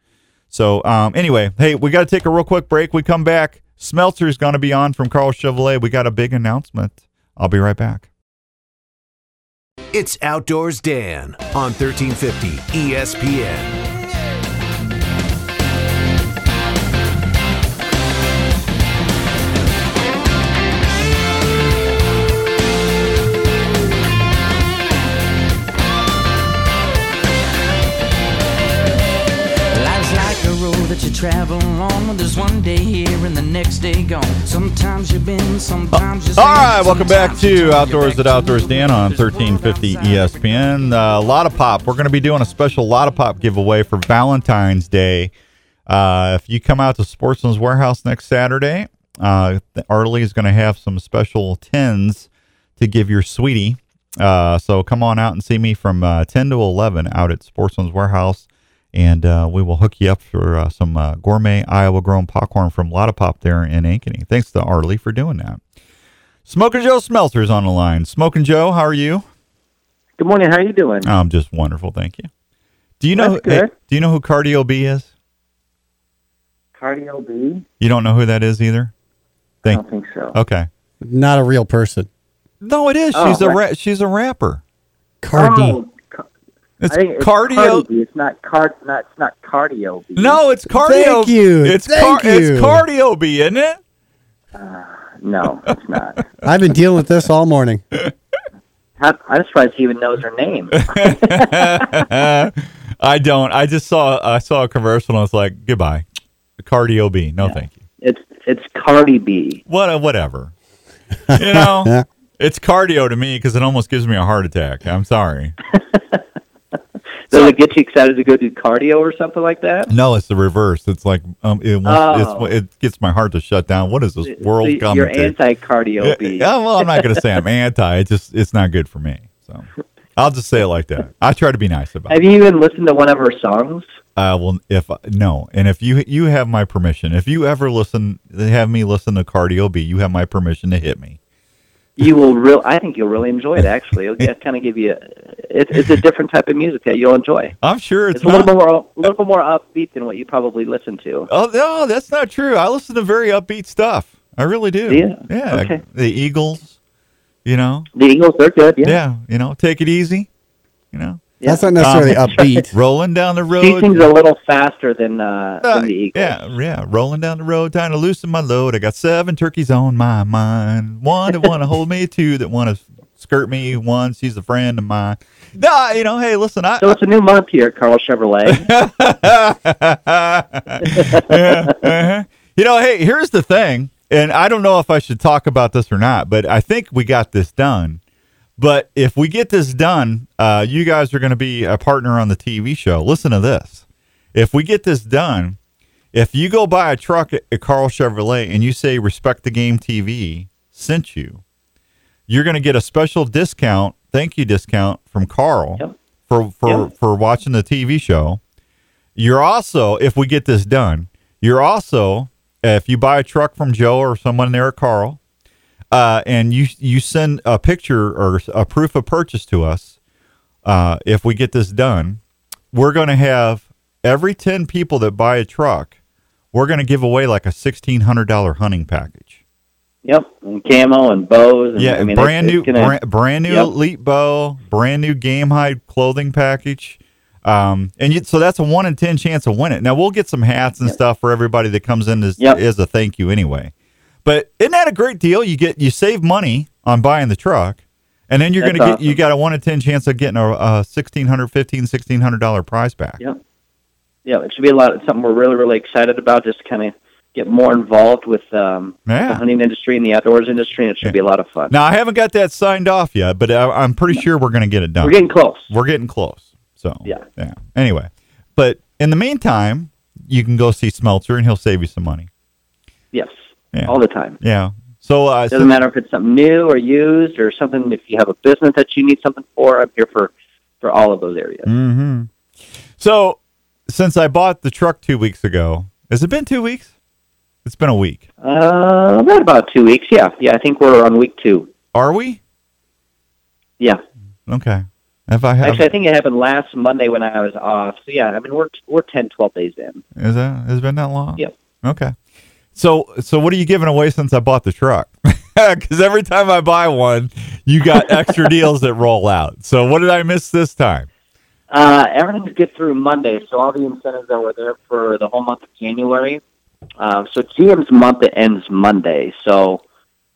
So, um, anyway, hey, we got to take a real quick break. We come back. Smeltzer's going to be on from Carl Chevrolet. We got a big announcement. I'll be right back. It's Outdoors Dan on 1350 ESPN. You travel on. There's one day here and the next day gone. Sometimes you've been, sometimes you All right, welcome back to Outdoors at Outdoors Dan on 1350 ESPN. Uh, Lotta Pop. We're going to be doing a special Lotta Pop giveaway for Valentine's Day. Uh, if you come out to Sportsman's Warehouse next Saturday, uh, Arlie is going to have some special tins to give your sweetie. Uh, so come on out and see me from uh, 10 to 11 out at Sportsman's Warehouse and uh, we will hook you up for uh, some uh, gourmet Iowa grown popcorn from Lotta Pop there in Ankeny. Thanks to Arlie for doing that. Smoking Joe Smelter's on the line. Smoking Joe, how are you? Good morning. How are you doing? I'm just wonderful, thank you. Do you know? Hey, do you know who Cardio B is? Cardio B. You don't know who that is either. Think, I don't think so. Okay. Not a real person. No, it is. Oh, she's a ra- she's a rapper. Cardi. Oh, It's I think it's cardio. B. It's not card. Not it's not cardio. B. No, it's cardio. Thank you. It's Thank car- it's cardio B, isn't it? Uh, no, it's not. I've been dealing with this all morning. How, I'm surprised he even knows her name. I don't. I just saw I saw a commercial and I was like, goodbye, cardio B. No, thank you. it's it's Cardi B. What whatever. You know, It's cardio to me because it almost gives me a heart attack. I'm sorry. Does it get you excited to go do cardio or something like that? No, it's the reverse. It's like um, it, wants, Oh. it's, it gets my heart to shut down. What is this world So coming You're to? anti-cardio. Yeah, well, I'm not going to say I'm anti. It's just it's not good for me. So I'll just say it like that. I try to be nice about Have it. Have you even listened to one of her songs? Uh, well, if no, and if you you have my permission, if you ever listen, have me listen to Cardio B, you have my permission to hit me. You will real. I think you'll really enjoy it. Actually, it'll kind of give you. A, it's it's a different type of music that you'll enjoy. I'm sure it's, It's a little bit more, a little bit more upbeat than what you probably listen to. Oh no, that's not true. I listen to very upbeat stuff. I really do. You? Yeah. Okay. The Eagles. You know. The Eagles, they're good. Yeah. Yeah. You know, take it easy. You know. That's not necessarily Um, upbeat. Rolling down the road. She sings a little faster than uh, than the Eagles. Yeah, yeah. Rolling down the road, trying to loosen my load. I got seven turkeys on my mind. One that want to hold me, two that want to skirt me. One, she's a friend of mine. Nah, you know, hey, listen, I. So it's a new month here at Carl Chevrolet. yeah, uh-huh. You know, hey, here's the thing, and I don't know if I should talk about this or not, but I think we got this done. But if we get this done, uh, you guys are going to be a partner on the TV show. Listen to this. If we get this done, if you go buy a truck at, at Carl Chevrolet and you say Respect the Game TV sent you, you're going to get a special discount, thank you discount from Carl Yep. for for Yep. for watching the TV show. You're also, if we get this done, you're also, if you buy a truck from Joe or someone there at Carl, uh, and you you send a picture or a proof of purchase to us, uh, if we get this done, we're going to have every ten people that buy a truck, we're going to give away like a sixteen hundred dollar hunting package. yep, and camo and bows. And, Yeah, I mean, brand it's, new, it's gonna, brand, brand new Yep. elite bow, brand new game hide clothing package. Um, and you, so that's a one in ten chance of winning. It. Now we'll get some hats and stuff for everybody that comes in as, Yep. as a thank you anyway. But isn't that a great deal? You get you save money on buying the truck, and then you're going to get you got a one in ten chance of getting a, a sixteen hundred, fifteen, sixteen hundred dollar prize back. Yep. Yeah, it should be a lot. Something we're really, really excited about. Just kind of get more involved with um, Yeah. the hunting industry and the outdoors industry, and it should be a lot of fun. Now I haven't got that signed off yet, but I, I'm pretty sure we're going to get it done. We're getting close. We're getting close. So Yeah. yeah. Anyway, but in the meantime, you can go see Smelter, and he'll save you some money. Yes, Yeah. all the time. Yeah. So uh, Doesn't so- matter if it's something new or used or something. If you have a business that you need something for, I'm here for for all of those areas. hmm So since I bought the truck two weeks ago, has it been two weeks? It's been a week. Uh, about about two weeks. Yeah, yeah. I think we're on week two. Are we? Yeah. Okay. If I have, Actually, I think it happened last Monday when I was off. So yeah, I mean we're we're 10, 12 days in. is that has it been that long? Yep. Okay. So so what are you giving away since I bought the truck? Because every time I buy one, you got extra deals that roll out. So what did I miss this time? Uh, everything's good through Monday, so all the incentives that were there for the whole month of January. Um, so GM's month it ends Monday, so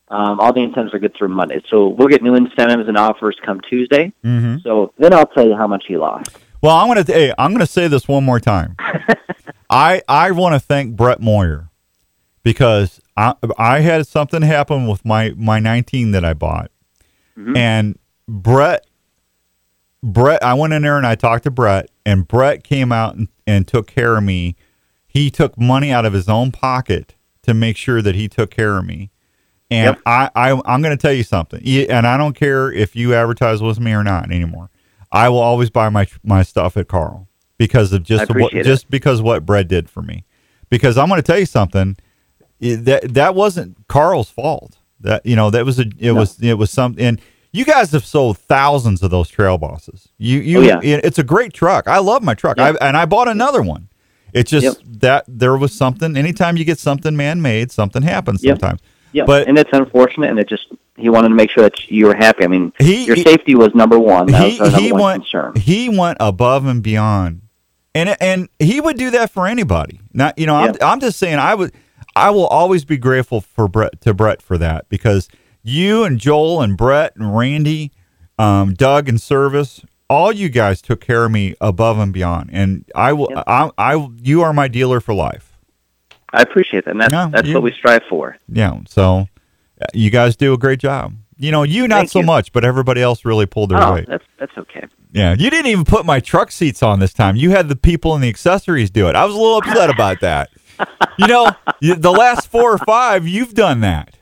um, all the incentives are good through Monday. So we'll get new incentives and offers come Tuesday. Mm-hmm. So then I'll tell you how much he lost. Well, I'm gonna hey, I'm gonna say this one more time. I I want to thank Brett Moyer because I I had something happen with my my 19 that I bought, mm-hmm. and Brett Brett I went in there and I talked to Brett, and Brett came out and, and took care of me. He took money out of his own pocket to make sure that he took care of me. And Yep. I, I I'm going to tell you something, and I don't care if you advertise with me or not anymore. I will always buy my my stuff at Carl because of just what, it. just because what Brett did for me. Because I'm going to tell you something, that that wasn't Carl's fault. That you know that was a it was it was some and you guys have sold thousands of those trail bosses. You you Oh, yeah. it- it's a great truck. I love my truck. Yep. I, and I bought another one. It's just Yep. that there was something. Anytime you get something man made, something happens Yep. sometimes. Yeah, But- and it's unfortunate, and it just he wanted to make sure that you were happy. I mean, He- your safety was number one. That he number he one went concern. he went above and beyond, and and he would do that for anybody. Not you know I'm I'm just saying I would I will always be grateful for Brett to Brett for that because you and Joel and Brett and Randy, um, Doug and Service, all you guys took care of me above and beyond, and I will I I you are my dealer for life. I appreciate that. And that's No, that's you- what we strive for. Yeah, so uh, you guys do a great job, You know, you not Thank so you. much, but everybody else really pulled their Oh, weight. that's that's okay. Yeah, you didn't even put my truck seats on this time. You had the people and the accessories do it. I was a little upset about that. You know, the last four or five, you've done that.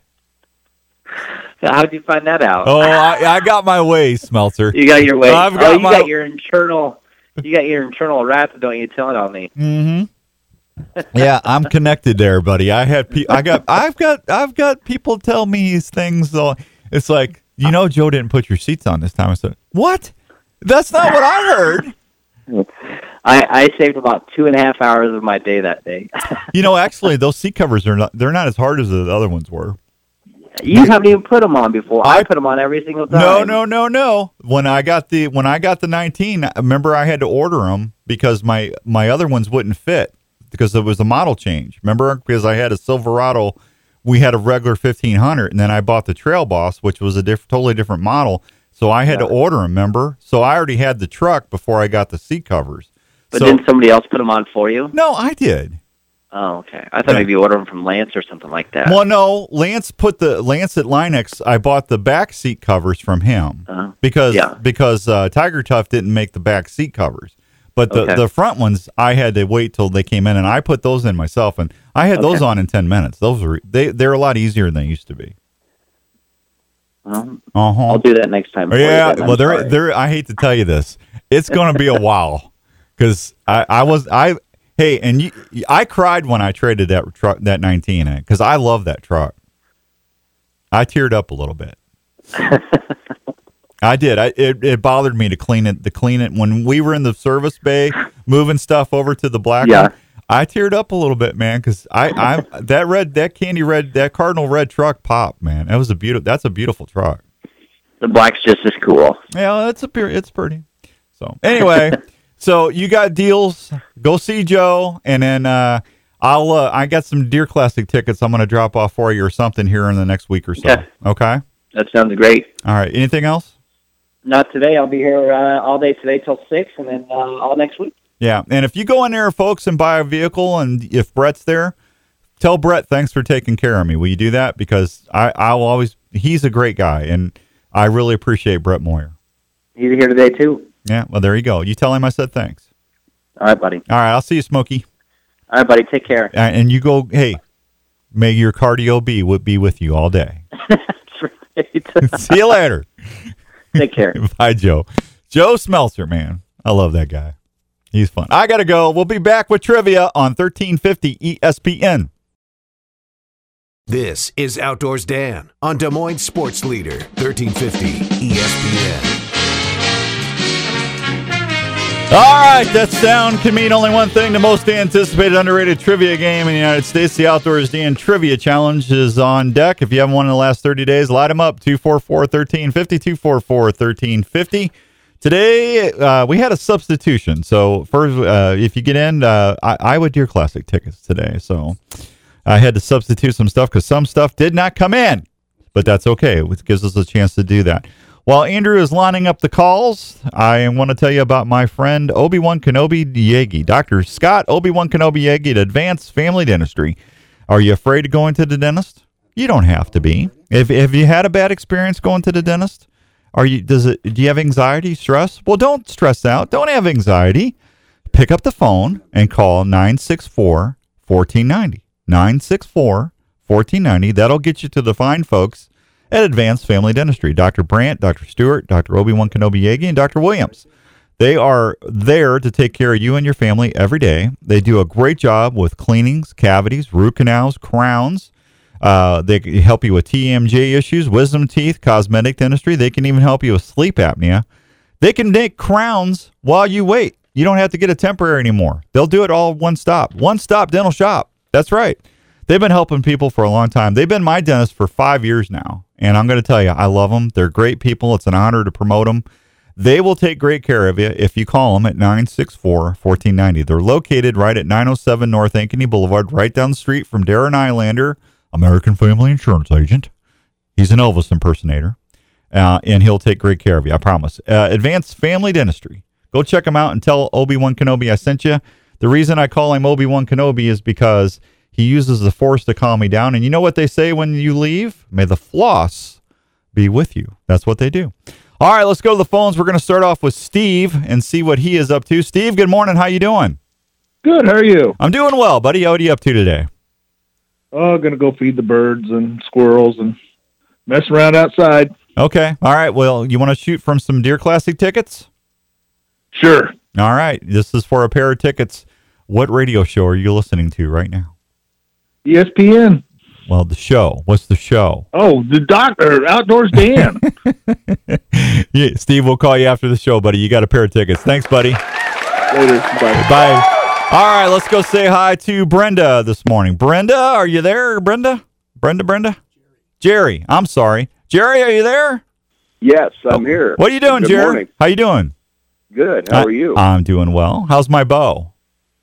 How'd you find that out? Oh, I, I got my way, Smelter. You got your way. I've oh, got you my- got your internal. You got your internal rats, don't you? Telling on me. Mm-hmm. yeah, I'm connected there, buddy. I had pe- I got I've got I've got people tell me these things though. It's like, you know, Joe didn't put your seats on this time. I said, What? That's not what I heard. I, I saved about two and a half hours of my day that day. You know, actually those seat covers are not they're not as hard as the other ones were. you haven't even put them on before. I, put them on every single time. No, no, no, no. When I got the when I got the 19, I remember I had to order them because my my other ones wouldn't fit because it was a model change. Remember because I had a Silverado, we had a regular 1500 and then I bought the Trail Boss which was a diff- totally different model. So I had to order them, remember? So I already had the truck before I got the seat covers. But so, didn't somebody else put them on for you? No, I did. Oh, okay. I thought Yeah. maybe you ordered them from Lance or something like that. Well, no, Lance put the Lance at Line-X. I bought the back seat covers from him Uh-huh. because Yeah. because uh, Tiger Tough didn't make the back seat covers, but the Okay. the front ones I had to wait till they came in, and I put those in myself, and I had those on in ten minutes. Those were they they're a lot easier than they used to be. Well, Uh huh. I'll do that next time. Yeah, well, they're sorry. they're. I hate to tell you this, it's going to be a while because I I was I hey and you I cried when I traded that truck that nineteen in because I love that truck. I teared up a little bit. I did. I it, it bothered me to clean it to clean it when we were in the service bay moving stuff over to the black Yeah. one. I teared up a little bit, man, because I I that red that candy red that cardinal red truck popped, man. That was a beautiful. That's a beautiful truck. the black's just as cool. Yeah, it's a it's pretty. So anyway, so you got deals. Go see Joe, and then uh, I'll uh, I got some Deer Classic tickets. I'm going to drop off for you or something here in the next week or so. Okay. Okay. That sounds great. All right. Anything else? Not today. I'll be here uh, all day today till six, and then uh, all next week. Yeah. And if you go in there, folks, and buy a vehicle, and if Brett's there, tell Brett thanks for taking care of me. Will you do that? Because I I'll always he's a great guy, and I really appreciate Brett Moyer. He's here today too. Yeah. Well, there you go. You tell him I said thanks. All right, buddy. All right. I'll see you, Smokey. All right, buddy. Take care. Uh, and you go, hey, may your cardio be would be with you all day. See you later. Take care. Bye, Joe. Joe Smelter, man. I love that guy. He's fun. I got to go. We'll be back with trivia on 1350 ESPN. This is Outdoors Dan on Des Moines Sports Leader, E 1350 ESPN. All right, that sound can mean only one thing. The most anticipated underrated trivia game in the United States, the Outdoors Dan Trivia Challenge, is on deck. If you haven't won in the last 30 days, light them up 244 1350, 244 1350. Today, uh, we had a substitution. So, first, uh, if you get in, uh, I, would Deer Classic tickets today. So, I had to substitute some stuff because some stuff did not come in, but that's okay. It gives us a chance to do that. While Andrew is lining up the calls, I want to tell you about my friend Obi Wan Kenobi Yagi, Dr. Scott Obi Wan Kenobi Yagi at Advanced Family Dentistry. Are you afraid of going to the dentist? You don't have to be. If if you had a bad experience going to the dentist, are you does it do you have anxiety, stress? Well, don't stress out. Don't have anxiety. Pick up the phone and call 964 1490. 964 1490. That'll get you to the fine folks at Advanced Family Dentistry. Dr. Brandt, Dr. Stewart, Dr. Obi Wan Kenobi Yagi, and Dr. Williams. They are there to take care of you and your family every day. They do a great job with cleanings, cavities, root canals, crowns. Uh, they can help you with TMJ issues, wisdom teeth, cosmetic dentistry. They can even help you with sleep apnea. They can make crowns while you wait. You don't have to get a temporary anymore. They'll do it all one stop. One stop dental shop. That's right. They've been helping people for a long time. They've been my dentist for five years now. And I'm going to tell you, I love them. They're great people. It's an honor to promote them. They will take great care of you if you call them at 964 1490. They're located right at 907 North Ankeny Boulevard, right down the street from Darren Islander, American Family Insurance Agent. He's an Elvis impersonator, uh, and he'll take great care of you, I promise. Uh, Advanced Family Dentistry. Go check him out and tell Obi Wan Kenobi I sent you. The reason I call him Obi Wan Kenobi is because he uses the force to calm me down. And you know what they say when you leave? May the floss be with you. That's what they do. All right, let's go to the phones. We're going to start off with Steve and see what he is up to. Steve, good morning. How you doing? Good. How are you? I'm doing well, buddy. What are you up to today? Oh, gonna go feed the birds and squirrels and mess around outside. Okay. All right. Well, you want to shoot from some Deer Classic tickets? Sure. All right. This is for a pair of tickets. What radio show are you listening to right now? ESPN. Well, the show. What's the show? Oh, the doctor, Outdoors Dan. Yeah, Steve, we'll call you after the show, buddy. You got a pair of tickets. Thanks, buddy. Later. Bye. Bye. All right, let's go say hi to Brenda this morning. Brenda, are you there, Brenda? Brenda, Brenda? Jerry, I'm sorry. Jerry, are you there? Yes, I'm here. What are you doing, Good Jerry? morning. How you doing? Good. How I- are you? I'm doing well. How's my bow?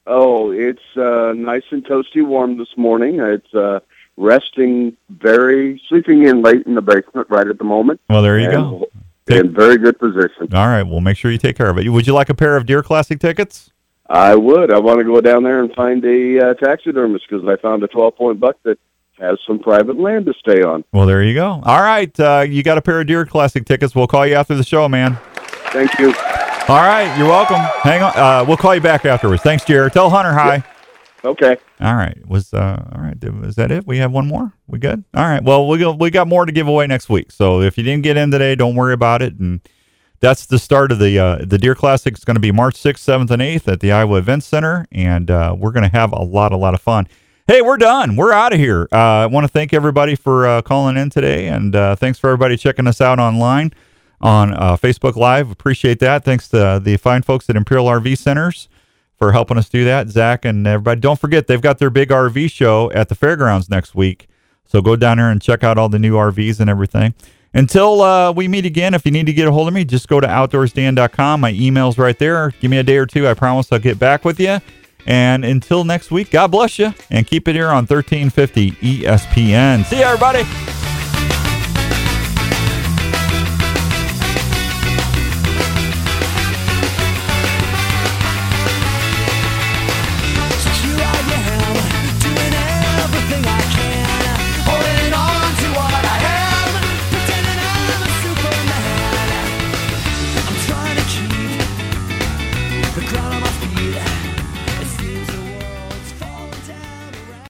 oh, it's uh, nice and toasty warm this morning. It's uh, resting very, sleeping in late in the basement right at the moment. Well, there you and, go. In very good position. All right, well, make sure you take care of it. Would you like a pair of Deer Classic tickets? I would. I want to go down there and find a uh, taxidermist because I found a 12 point buck that has some private land to stay on. Well, there you go. All right, uh, you got a pair of Deer Classic tickets. We'll call you after the show, man. Thank you. All right, you're welcome. Hang on. Uh, we'll call you back afterwards. Thanks, Jerry. Tell Hunter hi. Okay. All right. Was uh all right. Is that it? We have one more. We good? All right. Well, we got we got more to give away next week. So if you didn't get in today, don't worry about it. And that's the start of the uh, the Deer Classic. It's going to be March sixth, seventh, and eighth at the Iowa Event Center, and uh, we're going to have a lot, a lot of fun. Hey, we're done. We're out of here. Uh, I want to thank everybody for uh, calling in today, and uh, thanks for everybody checking us out online on uh, Facebook Live. Appreciate that. Thanks to the fine folks at Imperial RV Centers for helping us do that. Zach and everybody. Don't forget, they've got their big RV show at the fairgrounds next week. So go down there and check out all the new RVs and everything. Until uh, we meet again, if you need to get a hold of me, just go to outdoorsdan.com. My email's right there. Give me a day or two. I promise I'll get back with you. And until next week, God bless you and keep it here on 1350 ESPN. See you, everybody.